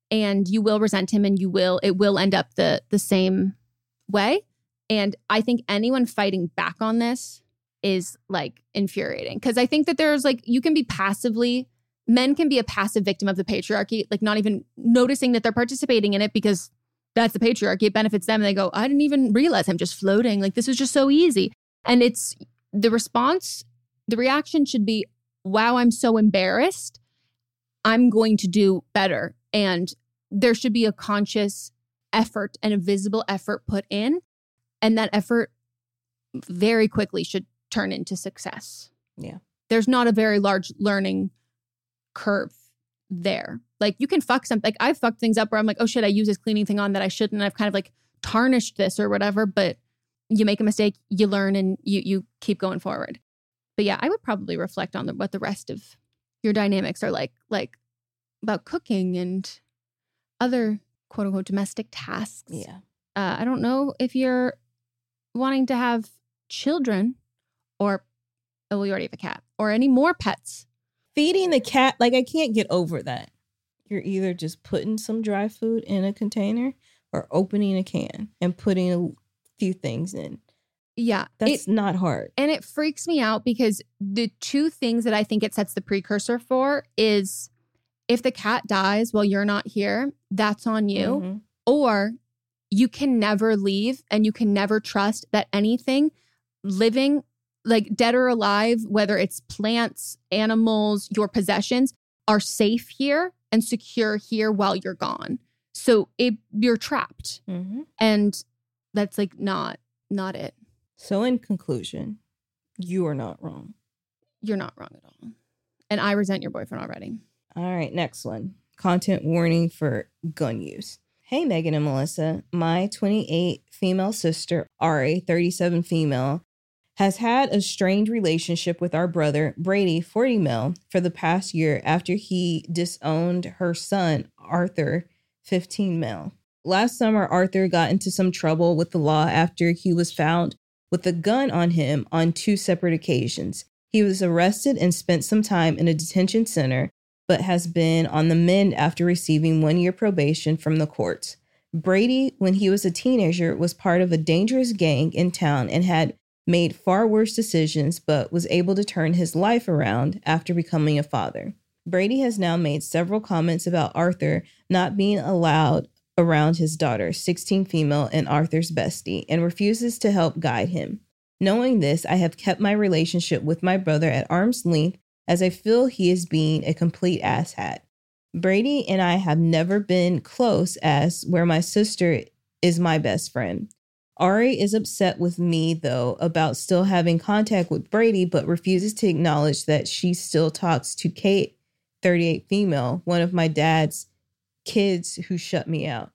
And you will resent him and you will it will end up the the same way. And i think anyone fighting back on this is like infuriating. Because i think that there's like you can be passively men can be a passive victim of the patriarchy like not even noticing that they're participating in it because that's the patriarchy it benefits them and they go i didn't even realize i'm just floating like this is just so easy. And it's the response the reaction should be wow i'm so embarrassed. I'm going to do better. And there should be a conscious effort and a visible effort put in. And that effort very quickly should turn into success. Yeah. There's not a very large learning curve there. Like you can fuck something. Like I've fucked things up where I'm like, oh shit, I use this cleaning thing on that I shouldn't. I've kind of like tarnished this or whatever. But you make a mistake, you learn, and you you keep going forward. But yeah, I would probably reflect on the, what the rest of your dynamics are like. Like about cooking and other quote unquote domestic tasks. Yeah. Uh, I don't know if you're wanting to have children or, oh, you already have a cat or any more pets. Feeding the cat, like, I can't get over that. You're either just putting some dry food in a container or opening a can and putting a few things in. Yeah. That's it, not hard. And it freaks me out because the two things that I think it sets the precursor for is if the cat dies while you're not here, that's on you. Mm-hmm. Or you can never leave and you can never trust that anything living, like dead or alive, whether it's plants, animals, your possessions, are safe here and secure here while you're gone. So it, you're trapped. Mm-hmm. And that's like not not it. So in conclusion, you are not wrong. You're not wrong at all. And I resent your boyfriend already. All right, next one. Content warning for gun use. Hey, Meghan and Melisa. My 28 female sister, Ari, 37 female, has had a strained relationship with our brother, Brady, 40 male, for the past year after he disowned her son, Arthur, 15 male. Last summer, Arthur got into some trouble with the law after he was found with a gun on him on two separate occasions. He was arrested and spent some time in a detention center, but has been on the mend after receiving one year probation from the courts. Brady, when he was a teenager, was part of a dangerous gang in town and had made far worse decisions, but was able to turn his life around after becoming a father. Brady has now made several comments about Arthur not being allowed around his daughter, 16 female, and Arthur's bestie, and refuses to help guide him. Knowing this, I have kept my relationship with my brother at arm's length as I feel he is being a complete asshat. Brady and I have never been close, as where my sister is my best friend. Ari is upset with me, though, about still having contact with Brady, but refuses to acknowledge that she still talks to Kate, 38 female, one of my dad's kids who shut me out.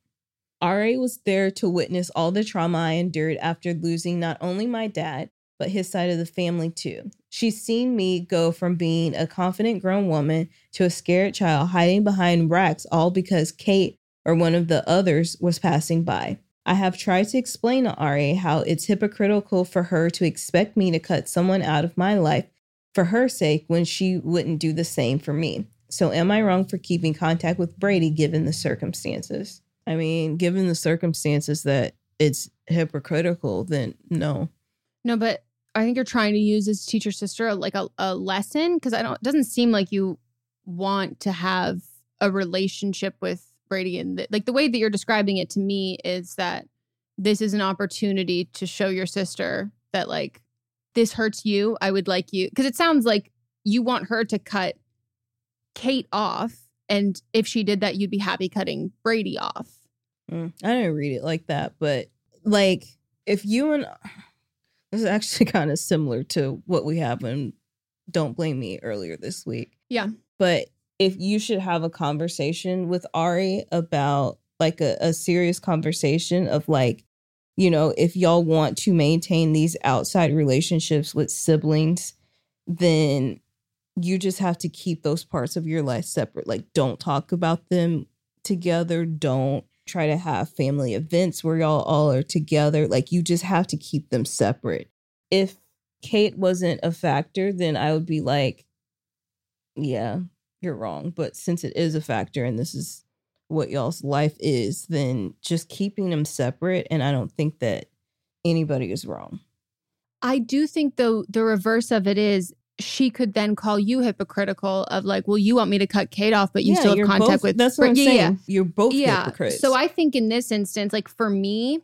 Ari was there to witness all the trauma I endured after losing not only my dad, but his side of the family too. She's seen me go from being a confident grown woman to a scared child hiding behind racks, all because Kate or one of the others was passing by. I have tried to explain to Ari how it's hypocritical for her to expect me to cut someone out of my life for her sake when she wouldn't do the same for me. So, am I wrong for keeping contact with Brady given the circumstances? I mean, given the circumstances that it's hypocritical, then no. No, but I think you're trying to use as teacher sister like a, a lesson because I don't. It doesn't seem like you want to have a relationship with Brady, and the, like the way that you're describing it to me is that this is an opportunity to show your sister that like this hurts you. I would like you because it sounds like you want her to cut Kate off and if she did that, you'd be happy cutting Brady off. Mm, I didn't read it like that, but like if you and this is actually kind of similar to what we have in Don't Blame Me earlier this week. Yeah. But if you should have a conversation with Ari about like a, a serious conversation of like, you know, if y'all want to maintain these outside relationships with siblings, then you just have to keep those parts of your life separate. Like, don't talk about them together. Don't try to have family events where y'all all are together. Like, you just have to keep them separate. If Kate wasn't a factor, then I would be like, yeah, you're wrong. But since it is a factor and this is what y'all's life is, then just keeping them separate. And I don't think that anybody is wrong. I do think, though, the reverse of it is she could then call you hypocritical of like, well, you want me to cut Kate off, but you Yeah, still have contact both- with. that's what I'm Yeah, saying. yeah. You're both yeah. hypocrites. So I think in this instance, like for me,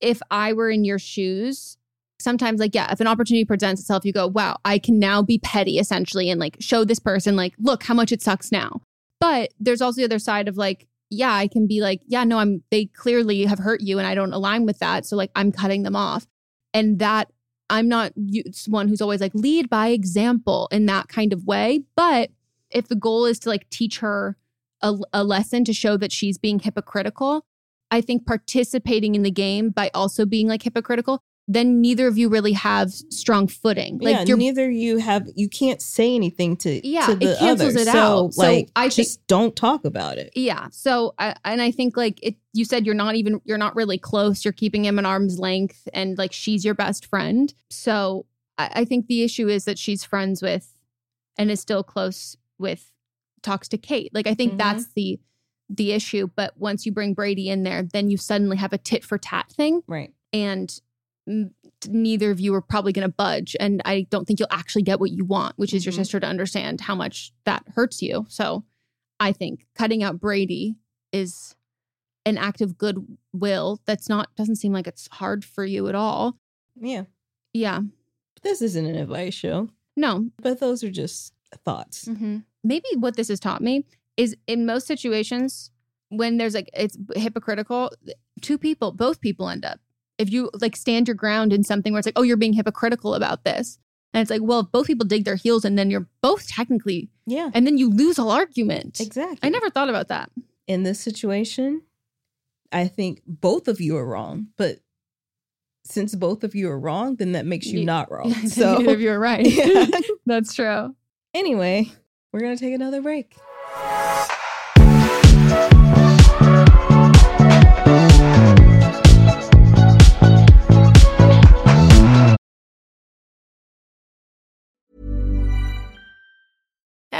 if I were in your shoes, sometimes like yeah, if an opportunity presents itself, you go, wow, I can now be petty essentially and like show this person like, look how much it sucks now. But there's also the other side of like, yeah, I can be like, yeah, no, I'm they clearly have hurt you and I don't align with that, so like I'm cutting them off. And that I'm not one who's always like lead by example in that kind of way. But if the goal is to like teach her a, a lesson to show that she's being hypocritical, I think participating in the game by also being like hypocritical, then neither of you really have strong footing. Like yeah, you're neither you have you can't say anything to Yeah, to it the cancels other. it so, out. So like I think- just don't talk about it. Yeah. So, I, and I think like it, you said you're not even, you're not really close. You're keeping him at arm's length and like she's your best friend. So I, I think the issue is that she's friends with and is still close with, talks to Kate. Like, I think Mhm. that's the, the issue. But once you bring Brady in there, then you suddenly have a tit for tat thing. Right. And neither of you are probably going to budge. And I don't think you'll actually get what you want, which is your Mhm. sister to understand how much that hurts you. So I think cutting out Brady is an act of goodwill that's not doesn't seem like it's hard for you at all. Yeah. Yeah. This isn't an advice show, No. but those are just thoughts. hmm Maybe what this has taught me is in most situations when there's like it's hypocritical, two people, both people end up. If you like stand your ground in something where it's like, oh, you're being hypocritical about this. And it's like, well, if both people dig their heels and then you're both technically, Yeah. and then you lose all argument. Exactly. I never thought about that. In this situation, I think both of you are wrong, but since both of you are wrong, then that makes you Ye- not wrong. So of you are right. Yeah. That's true. anyway, we're gonna take another break.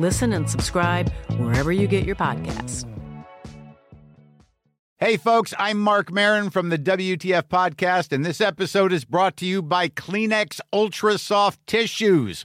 Listen and subscribe wherever you get your podcasts. Hey, folks, I'm Marc Maron from the WTF Podcast, and this episode is brought to you by Kleenex Ultra Soft Tissues,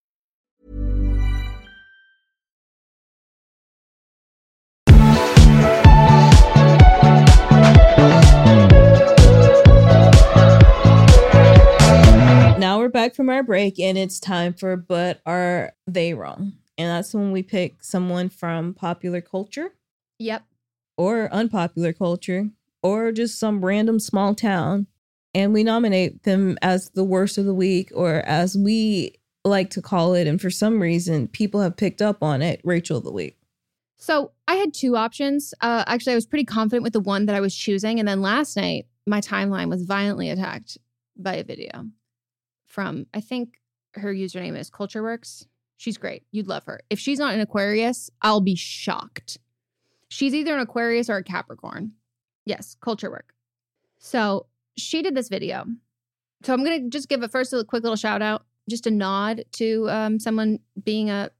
We're back from our break and it's time for but are they wrong and that's when we pick someone from popular culture Yep. or unpopular culture or just some random small town and we nominate them as the worst of the week or as we like to call it and for some reason people have picked up on it rachel of the week So I had two options. Uh, actually, I was pretty confident with the one that I was choosing. And then last night, my timeline was violently attacked by a video from, I think her username is CultureWorks. She's great. You'd love her. If she's not an Aquarius, I'll be shocked. She's either an Aquarius or a Capricorn. Yes, CultureWork. So she did this video. So I'm going to just give it first a quick little shout out, just a nod to um, someone being a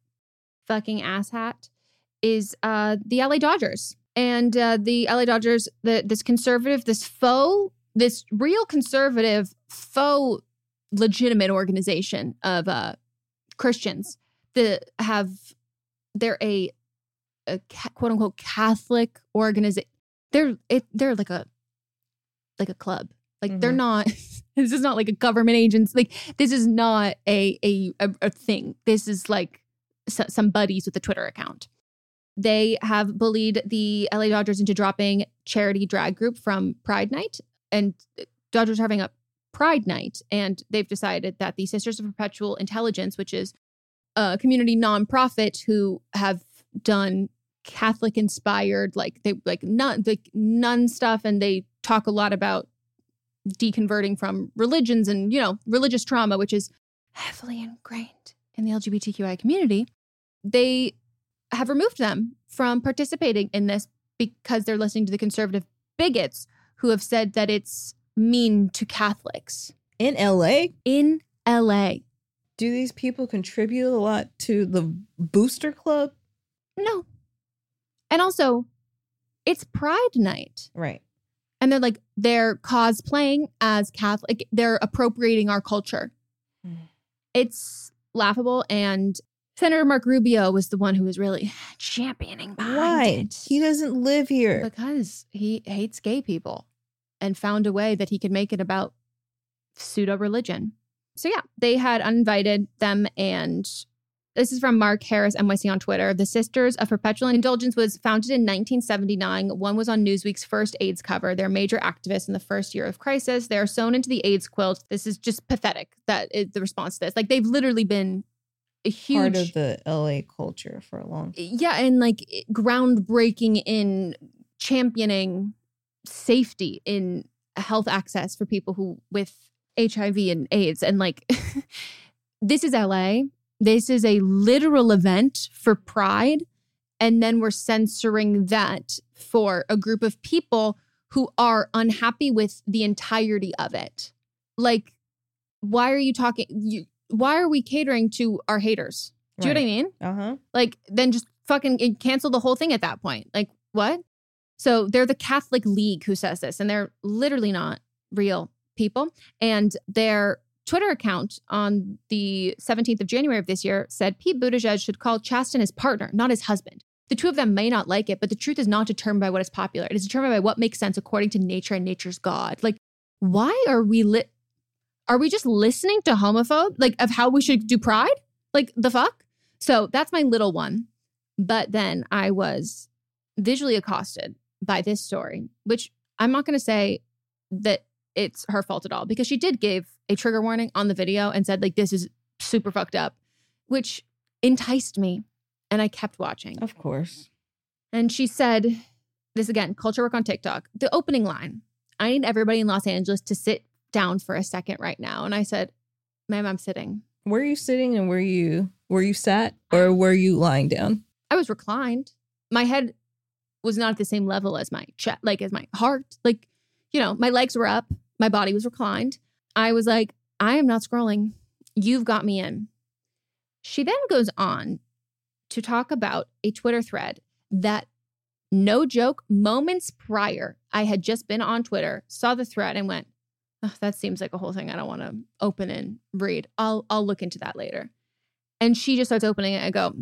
fucking asshat is uh, the LA Dodgers. And uh, the LA Dodgers, the, this conservative, this faux, this real conservative, faux legitimate organization of uh, Christians that have, they're a, a ca- quote unquote Catholic organization. They're, it, they're like a, like a club. Like they're Mhm. not, this is not like a government agency. Like this is not a, a, a, a thing. This is like s- some buddies with a Twitter account they have bullied the LA Dodgers into dropping charity drag group from Pride Night. And Dodgers are having a Pride Night, and they've decided that the Sisters of Perpetual Indulgence, which is a community nonprofit who have done Catholic inspired, like they like nun like nun stuff, and they talk a lot about deconverting from religions and you know religious trauma, which is heavily ingrained in the LGBTQI community. They have removed them from participating in this because they're listening to the conservative bigots who have said that it's mean to Catholics. in la In LA. do these people contribute a lot to the booster club No. And also, it's Pride Night. right And they're like, they're cosplaying as Catholic. They're appropriating our culture. Hmm. It's laughable. And Senator Mark Rubio was the one who was really championing behind why it. he doesn't live here Because he hates gay people. And found a way that he could make it about pseudo religion. So yeah, they had uninvited them and this is from Mark Harris NYC on Twitter. The Sisters of Perpetual Indulgence was founded in 1979. One was on Newsweek's first AIDS cover. They're major activists in the first year of crisis. They are sewn into the AIDS quilt. This is just pathetic. That is the response to this. Like they've literally been a huge Part of the LA culture for a long time. yeah, and like groundbreaking in championing safety in health access for people who with HIV and AIDS. And like, this is LA. This is a literal event for pride. And then we're censoring that for a group of people who are unhappy with the entirety of it. Like, why are you talking? You, why are we catering to our haters? Do you know what I mean? Uh huh. Like, then just fucking cancel the whole thing at that point. Like, what? So they're the Catholic League who says this, and they're literally not real people. And their Twitter account on the 17th of January of this year said Pete Buttigieg should call Chasten his partner, not his husband. The two of them may not like it, but the truth is not determined by what is popular. It is determined by what makes sense according to nature and nature's God. Like, why are we lit? Are we just listening to homophobe? Like, of how we should do pride? Like, the fuck? So that's my little one. But then I was visually accosted by this story, which I'm not going to say that it's her fault at all because she did give a trigger warning on the video and said like this is super fucked up, which enticed me and I kept watching. Of course. And she said this again, culture work on TikTok. The opening line, I need everybody in Los Angeles to sit down for a second right now. And I said, ma'am, I'm sitting. Were you sitting and were you were you sat or were you lying down? I was reclined. My head was not at the same level as my chest, like as my heart. Like, you know, my legs were up, my body was reclined. I was like, I am not scrolling. You've got me in. She then goes on to talk about a Twitter thread that, no joke, moments prior, I had just been on Twitter, saw the thread, and went, "Oh, "That seems like a whole thing I don't want to open and read. I'll I'll look into that later." And she just starts opening it. I go,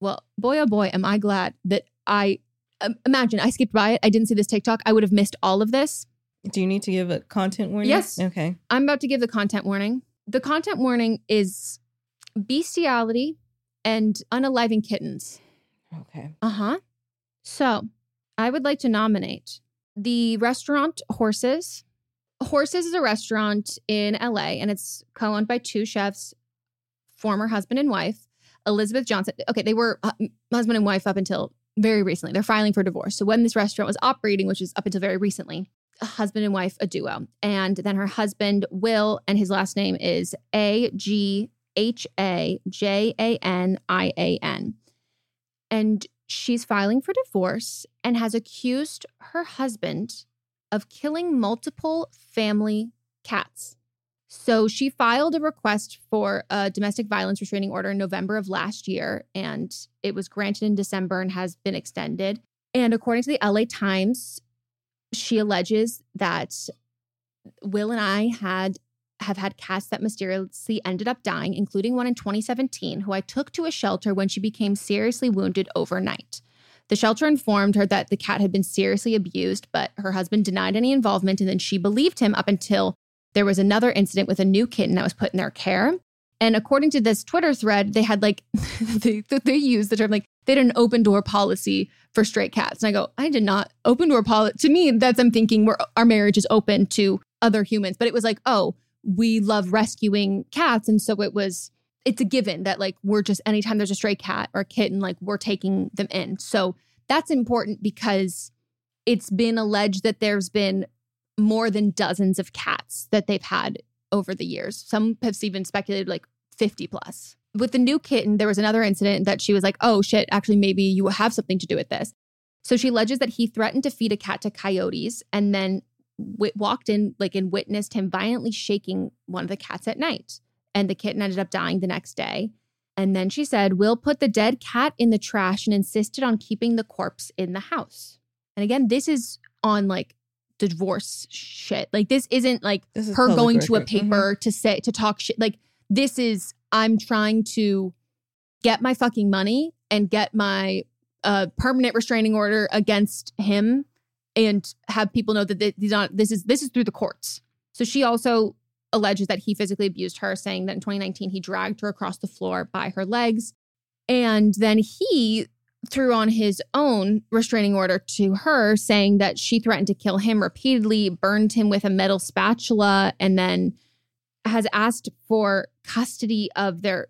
"Well, boy, oh boy, am I glad that I um, imagine I skipped by it. I didn't see this TikTok. I would have missed all of this." Do you need to give a content warning? Yes. Okay. I'm about to give the content warning. The content warning is bestiality and unaliving kittens. Okay. Uh huh. So I would like to nominate the restaurant Horses. Horses is a restaurant in LA and it's co owned by two chefs, former husband and wife, Elizabeth Johnson. Okay, they were uh, husband and wife up until very recently. They're filing for divorce. So when this restaurant was operating, which is up until very recently, a husband and wife, a duo. And then her husband, Will, and his last name is A G H A J A N I A N. And she's filing for divorce and has accused her husband of killing multiple family cats. So she filed a request for a domestic violence restraining order in November of last year, and it was granted in December and has been extended. And according to the LA Times, she alleges that Will and I had have had cats that mysteriously ended up dying, including one in 2017, who I took to a shelter when she became seriously wounded overnight. The shelter informed her that the cat had been seriously abused, but her husband denied any involvement, and then she believed him up until there was another incident with a new kitten that was put in their care. And according to this Twitter thread, they had like, they, they used the term like, they had an open door policy for stray cats. And I go, I did not open door policy. To me, that's I'm thinking we're, our marriage is open to other humans. But it was like, oh, we love rescuing cats. And so it was, it's a given that like we're just, anytime there's a stray cat or a kitten, like we're taking them in. So that's important because it's been alleged that there's been more than dozens of cats that they've had over the years. Some have even speculated like 50 plus. With the new kitten, there was another incident that she was like, oh shit, actually, maybe you have something to do with this. So she alleges that he threatened to feed a cat to coyotes and then w- walked in like and witnessed him violently shaking one of the cats at night. And the kitten ended up dying the next day. And then she said, Will put the dead cat in the trash and insisted on keeping the corpse in the house. And again, this is on like divorce shit. Like this isn't like This is her public going to a record. Mm-hmm. paper to say to talk shit. Like this is I'm trying to get my fucking money and get my uh permanent restraining order against him and have people know that these not this is this is through the courts. So she also alleges that he physically abused her, saying that in 2019 he dragged her across the floor by her legs. And then he threw on his own restraining order to her, saying that she threatened to kill him repeatedly, burned him with a metal spatula, and then has asked for custody of their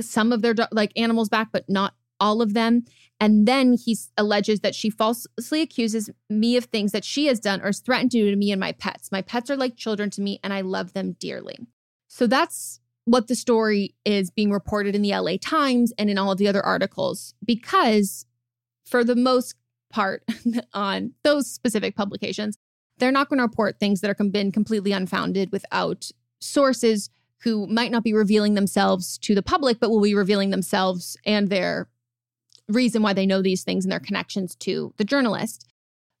some of their like animals back, but not all of them. And then he alleges that she falsely accuses me of things that she has done or has threatened to do to me and my pets. My pets are like children to me, and I love them dearly. So that's what the story is being reported in the LA Times and in all of the other articles, because for the most part on those specific publications, they're not going to report things that are been completely unfounded without sources who might not be revealing themselves to the public, but will be revealing themselves and their reason why they know these things and their connections to the journalist.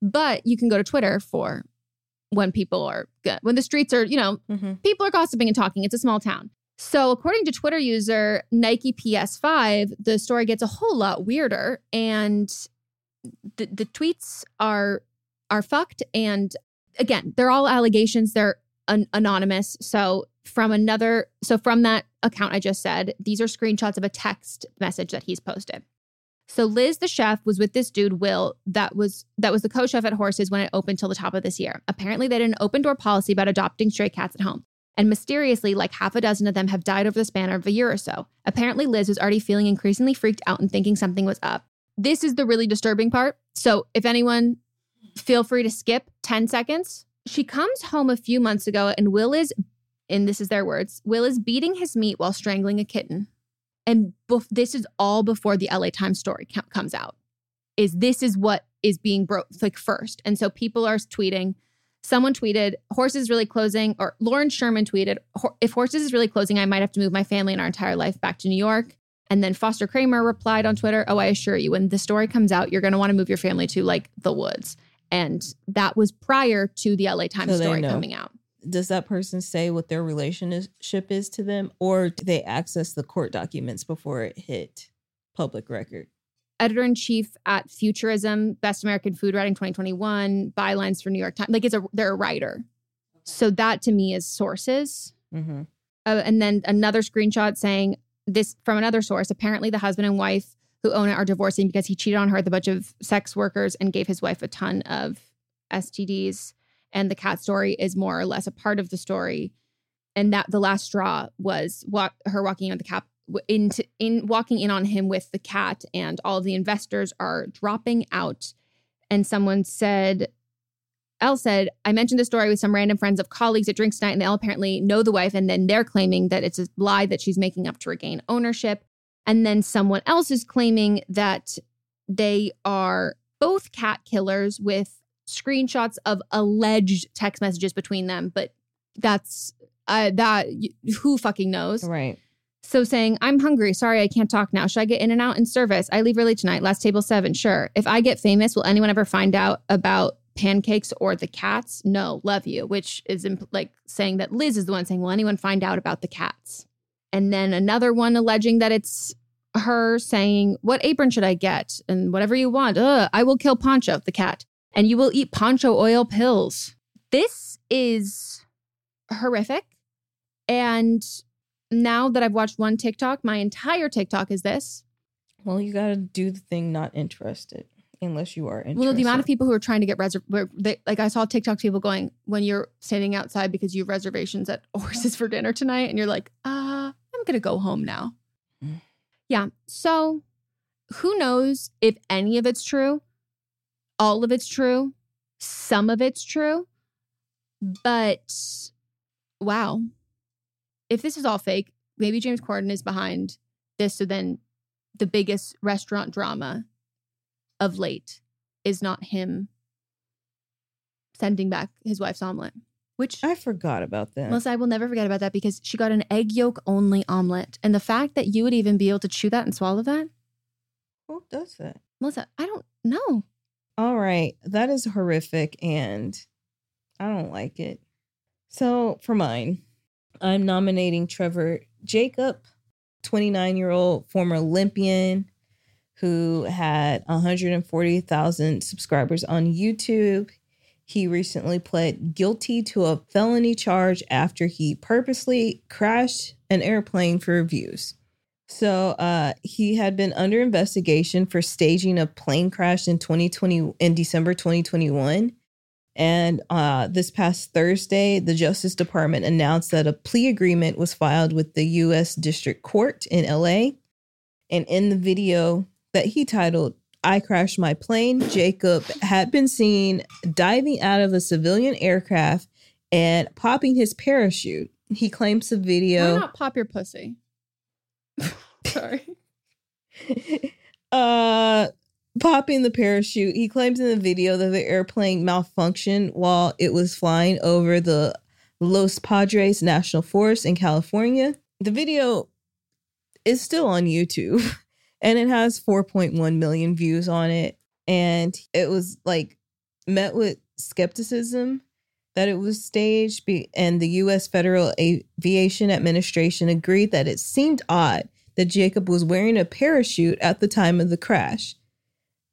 But you can go to Twitter for when people are good, when the streets are, you know, mm-hmm. people are gossiping and talking. It's a small town. So, according to Twitter user Nike PS5, the story gets a whole lot weirder, and the, the tweets are are fucked. And again, they're all allegations. They're an- anonymous. So, from another, so from that account I just said, these are screenshots of a text message that he's posted. So Liz, the chef, was with this dude Will that was that was the co-chef at Horses when it opened till the top of this year. Apparently, they had an open door policy about adopting stray cats at home. And mysteriously, like half a dozen of them have died over the span of a year or so. Apparently, Liz was already feeling increasingly freaked out and thinking something was up. This is the really disturbing part. So, if anyone, feel free to skip 10 seconds. She comes home a few months ago, and Will is, and this is their words Will is beating his meat while strangling a kitten. And bef- this is all before the LA Times story comes out. Is this is what is being broke like first. And so people are tweeting, Someone tweeted, horses really closing, or Lauren Sherman tweeted, if horses is really closing, I might have to move my family and our entire life back to New York. And then Foster Kamer replied on Twitter, Oh, I assure you, when the story comes out, you're going to want to move your family to like the woods. And that was prior to the LA Times so story coming out. Does that person say what their relationship is to them, or do they access the court documents before it hit public record? Editor in chief at Futurism, Best American Food Writing 2021, bylines for New York Times. Like it's a they're a writer, so that to me is sources. Mm-hmm. Uh, and then another screenshot saying this from another source. Apparently, the husband and wife who own it are divorcing because he cheated on her with a bunch of sex workers and gave his wife a ton of STDs. And the cat story is more or less a part of the story. And that the last straw was walk, her walking in with the cap into in walking in on him with the cat and all the investors are dropping out and someone said Elle said, I mentioned the story with some random friends of colleagues at drinks night, and they all apparently know the wife, and then they're claiming that it's a lie that she's making up to regain ownership. And then someone else is claiming that they are both cat killers with screenshots of alleged text messages between them, but that's uh, that who fucking knows, right? So saying, I'm hungry. Sorry, I can't talk now. Should I get in and out in service? I leave early tonight. Last table seven. Sure. If I get famous, will anyone ever find out about pancakes or the cats? No, love you, which is imp- like saying that Liz is the one saying, Will anyone find out about the cats? And then another one alleging that it's her saying, What apron should I get? And whatever you want. Ugh, I will kill Poncho, the cat, and you will eat poncho oil pills. This is horrific. And now that I've watched one TikTok, my entire TikTok is this. Well, you got to do the thing not interested unless you are interested. Well, the amount of people who are trying to get reserv like I saw TikTok people going when you're standing outside because you have reservations at horses for dinner tonight and you're like, uh, I'm going to go home now. Mm. Yeah. So who knows if any of it's true? All of it's true. Some of it's true. But wow if this is all fake, maybe James Corden is behind this. So then the biggest restaurant drama of late is not him sending back his wife's omelet. Which I forgot about that. Melisa, I will never forget about that because she got an egg yolk only omelet. And the fact that you would even be able to chew that and swallow that. Who does that? Melisa, I don't know. All right. That is horrific and I don't like it. So for mine, I'm nominating Trevor Jacob, 29 year old former Olympian who had 140,000 subscribers on YouTube. He recently pled guilty to a felony charge after he purposely crashed an airplane for views. So uh, he had been under investigation for staging a plane crash in 2020 in December 2021. And uh, this past Thursday, the Justice Department announced that a plea agreement was filed with the U.S. District Court in LA. And in the video that he titled, I Crashed My Plane, Jacob had been seen diving out of a civilian aircraft and popping his parachute. He claims the video. Why not pop your pussy? Sorry. uh popping the parachute. He claims in the video that the airplane malfunctioned while it was flying over the Los Padres National Forest in California. The video is still on YouTube and it has 4.1 million views on it and it was like met with skepticism that it was staged and the US Federal Aviation Administration agreed that it seemed odd that Jacob was wearing a parachute at the time of the crash.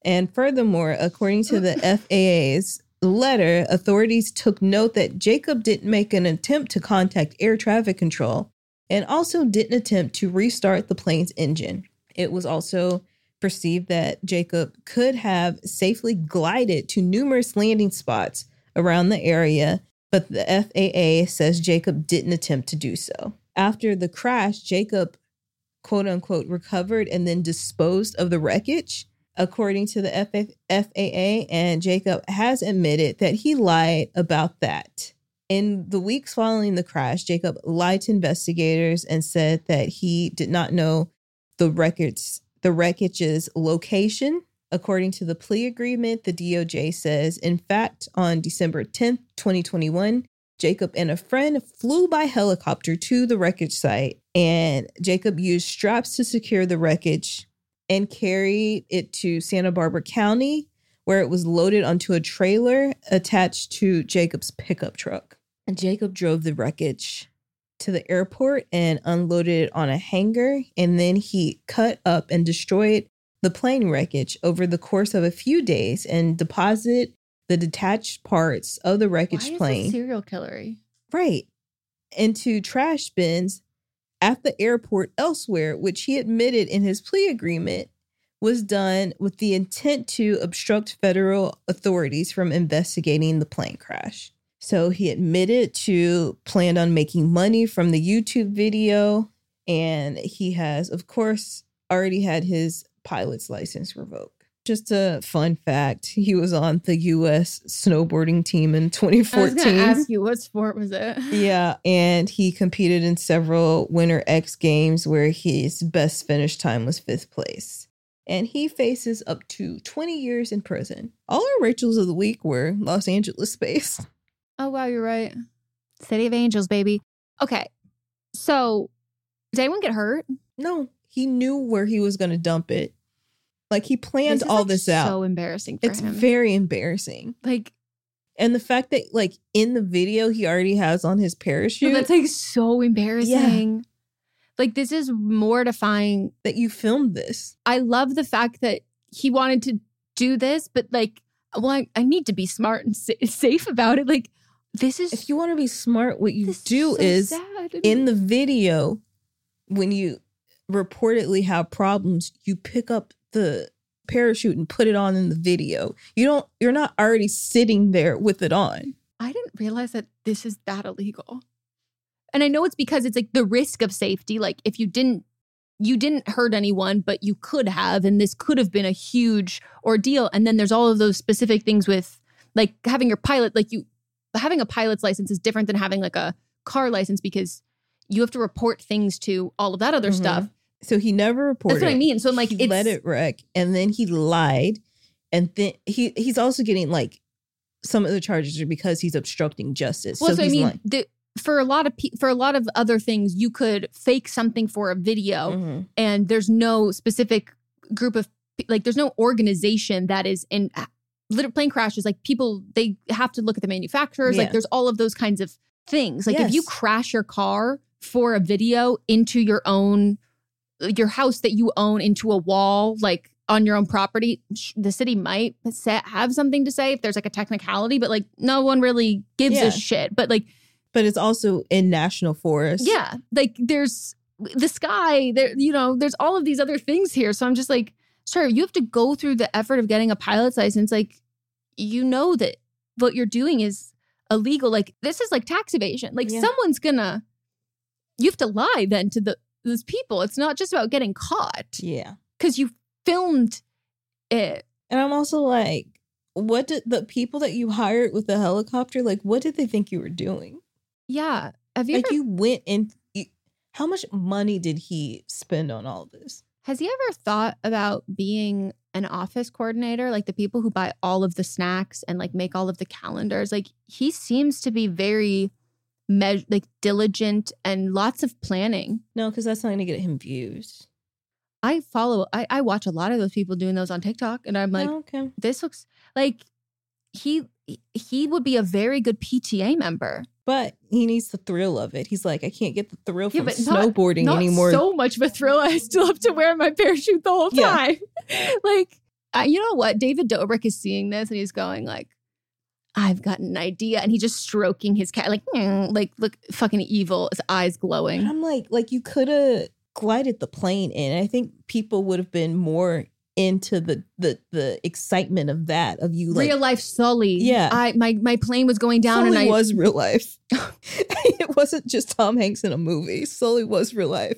And furthermore, according to the FAA's letter, authorities took note that Jacob didn't make an attempt to contact air traffic control and also didn't attempt to restart the plane's engine. It was also perceived that Jacob could have safely glided to numerous landing spots around the area, but the FAA says Jacob didn't attempt to do so. After the crash, Jacob quote unquote recovered and then disposed of the wreckage, according to the FAA. And Jacob has admitted that he lied about that. In the weeks following the crash, Jacob lied to investigators and said that he did not know the wreckage, the wreckage's location. According to the plea agreement, the DOJ says, in fact, on December 10th, 2021, Jacob and a friend flew by helicopter to the wreckage site, and Jacob used straps to secure the wreckage and carried it to Santa Barbara County, where it was loaded onto a trailer attached to Jacob's pickup truck. And Jacob drove the wreckage to the airport and unloaded it on a hangar, and then he cut up and destroyed the plane wreckage over the course of a few days and deposited the detached parts of the wreckage Why plane. Serial killer. Right. Into trash bins at the airport elsewhere, which he admitted in his plea agreement was done with the intent to obstruct federal authorities from investigating the plane crash. So he admitted to planned on making money from the YouTube video and he has of course already had his pilot's license revoked. Just a fun fact, he was on the US snowboarding team in I was 2014. going ask you, what sport was it? Yeah, and he competed in several Winter X Games where his best finish time was fifth place. And he faces up to 20 years in prison. All our Rachels of the week were Los Angeles based. Oh, wow, you're right. City of Angels, baby. Okay. So, did anyone get hurt? No, he knew where he was going to dump it. Like he planned This all like, this out. So embarrassing for it's him. very embarrassing. like, And the fact that, like, in the video, he already has on his parachute. no, that's like so embarrassing. Like, this is mortifying. that you filmed this. I love the fact that he wanted to do this, but like, well, I, I need to be smart and sa- safe about it. Like, this is If you want to be smart, what you do so is sad. in the video, when you reportedly have problems, you pick up the parachute and put it on in the video. You don't you're not already sitting there with it on. I didn't realize that this is that illegal. And I know it's because it's like the risk of safety. Like if you didn't you didn't hurt anyone, but you could have, and this could have been a huge ordeal. And then there's all of those specific things with like having your pilot, like you having a pilot's license is different than having like a car license because you have to report things to all of that other Mhm. stuff. So he never reported. That's what I mean. So I'm like, he let it wreck, and then he lied, and then he he's also getting like some of the charges are because he's obstructing justice. Well, so, I he's mean, the, for a lot of pe- for a lot of other things, you could fake something for a video, Mhm. and there's no specific group of like there's no organization that is in little plane crashes. Like people, they have to look at the manufacturers. Yeah. Like there's all of those kinds of things. Like if you crash your car for a video into your own your house that you own into a wall, like on your own property, the city might sa- have something to say if there's like a technicality, but like no one really gives Yeah. a shit. But like, But it's also in national forest. yeah, like there's the sky, there, you know, there's all of these other things here. So I'm just like, sure, you have to go through the effort of getting a pilot's license. Like, you know that what you're doing is illegal. Like, this is like tax evasion. Like, Yeah. someone's gonna, you have to lie then to the those people. It's not just about getting caught Yeah. because you filmed it. And I'm also like, what did the people that you hired with the helicopter, like, what did they think you were doing? Yeah. Have you Like, ever, you went in. You, how much money did he spend on all this? has he ever thought about being an office coordinator? Like the people who buy all of the snacks and like make all of the calendars. Like he seems to be very me- like diligent and lots of planning. No, because that's not going to get him views. I follow, I, I watch a lot of those people doing those on TikTok, and I'm like, Oh, okay. this looks like he he would be a very good PTA member. But he needs the thrill of it. He's like, I can't get the thrill Yeah, from not- snowboarding not anymore. So much of a thrill. I still have to wear my parachute the whole Yeah. time. like, uh, you know what? David Dobrik is seeing this and he's going like, "I've got an idea," and he's just stroking his cat, like, "Mm," like look, fucking evil, his eyes And glowing. I'm like, like you could have glided the plane in. I think people would have been more into the the the excitement of that of you like real life Sully. Yeah. I my my plane was going down, Sully and I was real life. it wasn't just Tom Hanks in a movie. Sully was real life.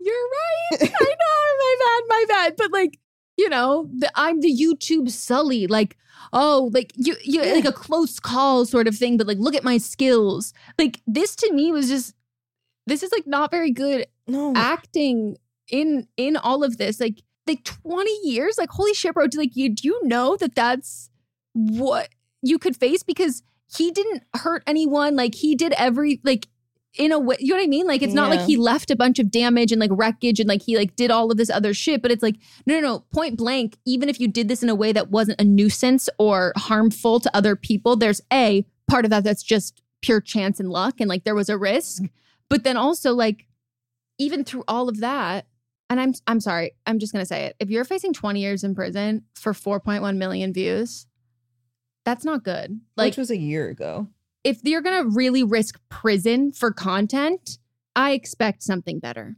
You're right. I know. My bad. My bad. But like, you know, the, I'm the YouTube Sully. Like, oh, like you, you, like a close call sort of thing. But like, look at my skills. Like this to me was just. This is like not very good No. acting in in all of this. Like, like 20 years. Like, holy shit, bro. Do like you do you know that that's what you could face because he didn't hurt anyone. Like he did every like in a way, you know what I mean? Like it's not like he left a bunch of damage and like wreckage and like he like did all of this other shit, but it's like no, no, no. Point blank, even if you did this in a way that wasn't a nuisance or harmful to other people, there's a part of that that's just pure chance and luck, and like there was a risk. Mm-hmm. But then also like even through all of that, and I'm I'm sorry, I'm just gonna say it. If you're facing 20 years in prison for 4.1 million views, that's not good. Like which was a year ago. If you're going to really risk prison for content, I expect something better.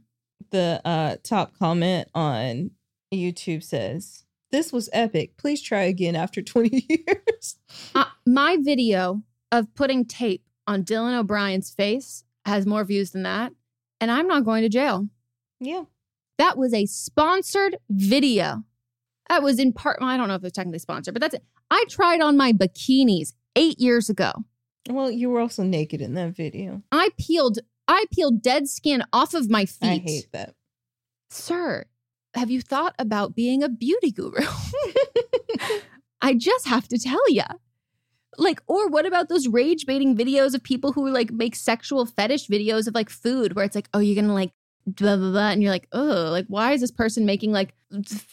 The uh, top comment on YouTube says, "This was epic. Please try again after 20 years." Uh, my video of putting tape on Dylan O'Brien's face has more views than that, and I'm not going to jail. Yeah. That was a sponsored video. That was in part, well, I don't know if it was technically sponsored, but that's it. I tried on my bikinis eight years ago. Well, you were also naked in that video. I peeled, I peeled dead skin off of my feet. I hate that. Sir, have you thought about being a beauty guru? I just have to tell you. Like, or what about those rage baiting videos of people who like make sexual fetish videos of like food where it's like, oh, you're gonna like blah blah blah, and you're like, oh, like why is this person making like,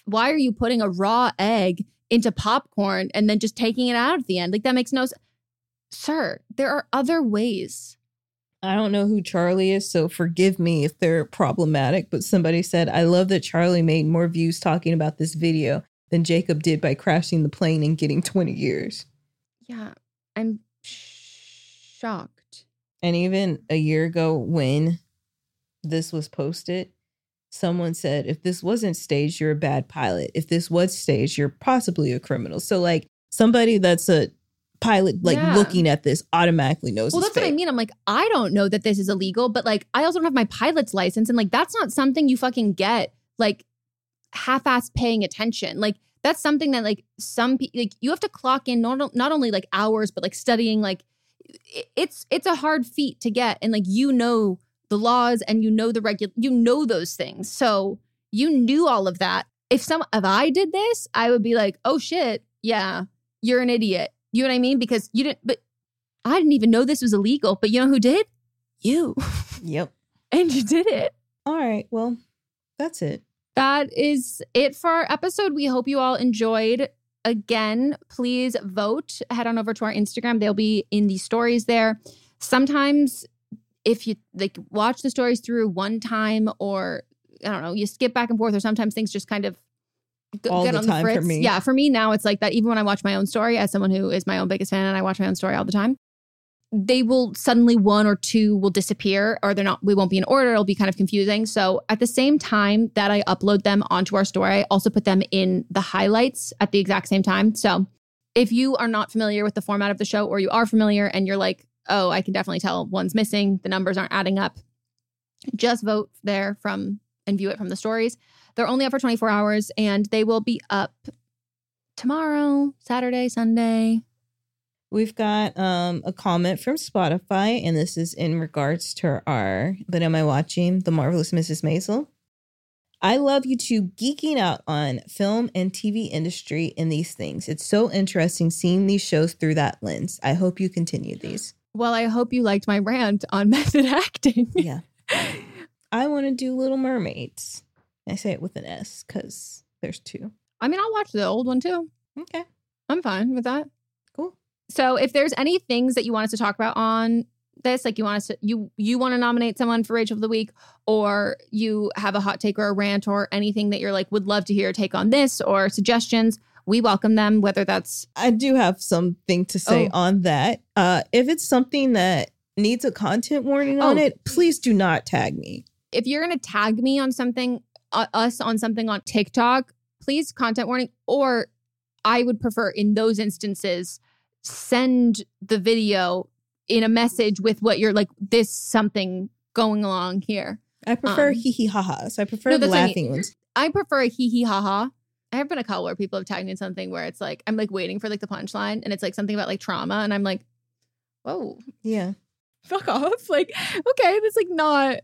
why are you putting a raw egg into popcorn and then just taking it out at the end? Like that makes no sense. Sir, there are other ways. I don't know who Charlie is, so forgive me if they're problematic, but somebody said, I love that Charlie made more views talking about this video than Jacob did by crashing the plane and getting 20 years. Yeah, I'm shocked. And even a year ago, when this was posted, someone said, if this wasn't staged, you're a bad pilot. If this was staged, you're possibly a criminal. So, like, somebody that's a pilot, like, Yeah. looking at this automatically knows Well, that's what I mean. I'm like, I don't know that this is illegal, but like, I also don't have my pilot's license. And like, that's not something you fucking get like half ass paying attention. Like, that's something that like some people, like, you have to clock in not, not only like hours, but like studying. Like, it's, it's a hard feat to get. And like, you know the laws and you know the regular, you know those things. So you knew all of that. If some, if I did this, I would be like, oh shit, yeah, you're an idiot. You know what I mean? Because you didn't, but I didn't even know this was illegal, but you know who did? You. Yep. and you did it. All right. Well, that's it. That is it for our episode. We hope you all enjoyed. Again, please vote. Head on over to our Instagram. They'll be in the stories there. Sometimes if you like watch the stories through one time or I don't know, you skip back and forth or sometimes things just kind of all the on time the for me. Yeah, for me now it's like that. Even when I watch my own story, as someone who is my own biggest fan and I watch my own story all the time, they will suddenly one or two will disappear, or they're not. We won't be in order. It'll be kind of confusing. So at the same time that I upload them onto our story, I also put them in the highlights at the exact same time. So if you are not familiar with the format of the show, or you are familiar and you're like, oh, I can definitely tell one's missing, the numbers aren't adding up, just vote there from and view it from the stories. They're only up for 24 hours and they will be up tomorrow, Saturday, Sunday. We've got um, a comment from Spotify, and this is in regards to our But Am I Watching? The Marvelous Mrs. Maisel. I love you two geeking out on film and TV industry and these things. It's so interesting seeing these shows through that lens. I hope you continue these. Well, I hope you liked my rant on method acting. Yeah. I want to do Little Mermaids. I say it with an S because there's two. I mean, I'll watch the old one too. Okay. I'm fine with that. Cool. So if there's any things that you want us to talk about on this, like you want us to you you want to nominate someone for Rachel of the Week, or you have a hot take or a rant or anything that you're like would love to hear a take on this or suggestions, we welcome them, whether that's I do have something to say Oh. on that. Uh, if it's something that needs a content warning on Oh. it, please do not tag me. if you're going to tag me on something, us on something on TikTok, please content warning. Or I would prefer in those instances, send the video in a message with what you're like, this something going along here. I prefer Um, hee hee ha ha's. I prefer No, the I laughing mean. ones. I prefer a hee hee ha ha. I have been a couple where people have tagged me in something where it's like, I'm like waiting for like the punchline and it's like something about like trauma. And I'm like, whoa, Yeah. fuck off. Like, okay, that's like not,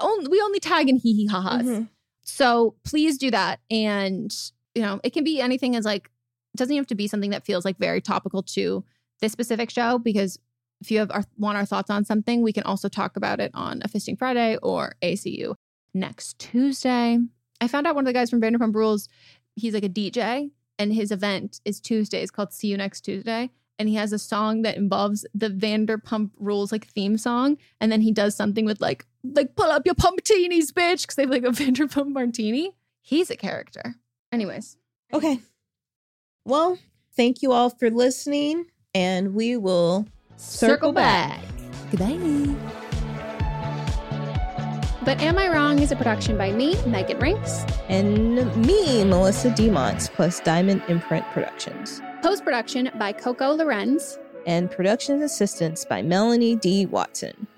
only, we only tag in hee hee ha ha's. Mhm. So please do that. And, you know, it can be anything as like, doesn't have to be something that feels like very topical to this specific show because if you have our, want our thoughts on something, we can also talk about it on a Fisting Friday or ACU next Tuesday. I found out one of the guys from Vanderpump Rules, he's like a DJ and his event is Tuesday. It's called See You Next Tuesday. And he has a song that involves the Vanderpump Rules like theme song. And then he does something with like, like pull up your pumptinis, bitch, because they have like a Vanderpump martini. He's a character. Anyways, Okay. Well, thank you all for listening, and we will circle, back. Goodbye. But Am I Wrong is a production by me, Meghan Rienks. And me, Melisa Demonts, plus Diamond Imprint Productions. Post production by Coco Lorenz. And production assistance by Melanie D. Watson.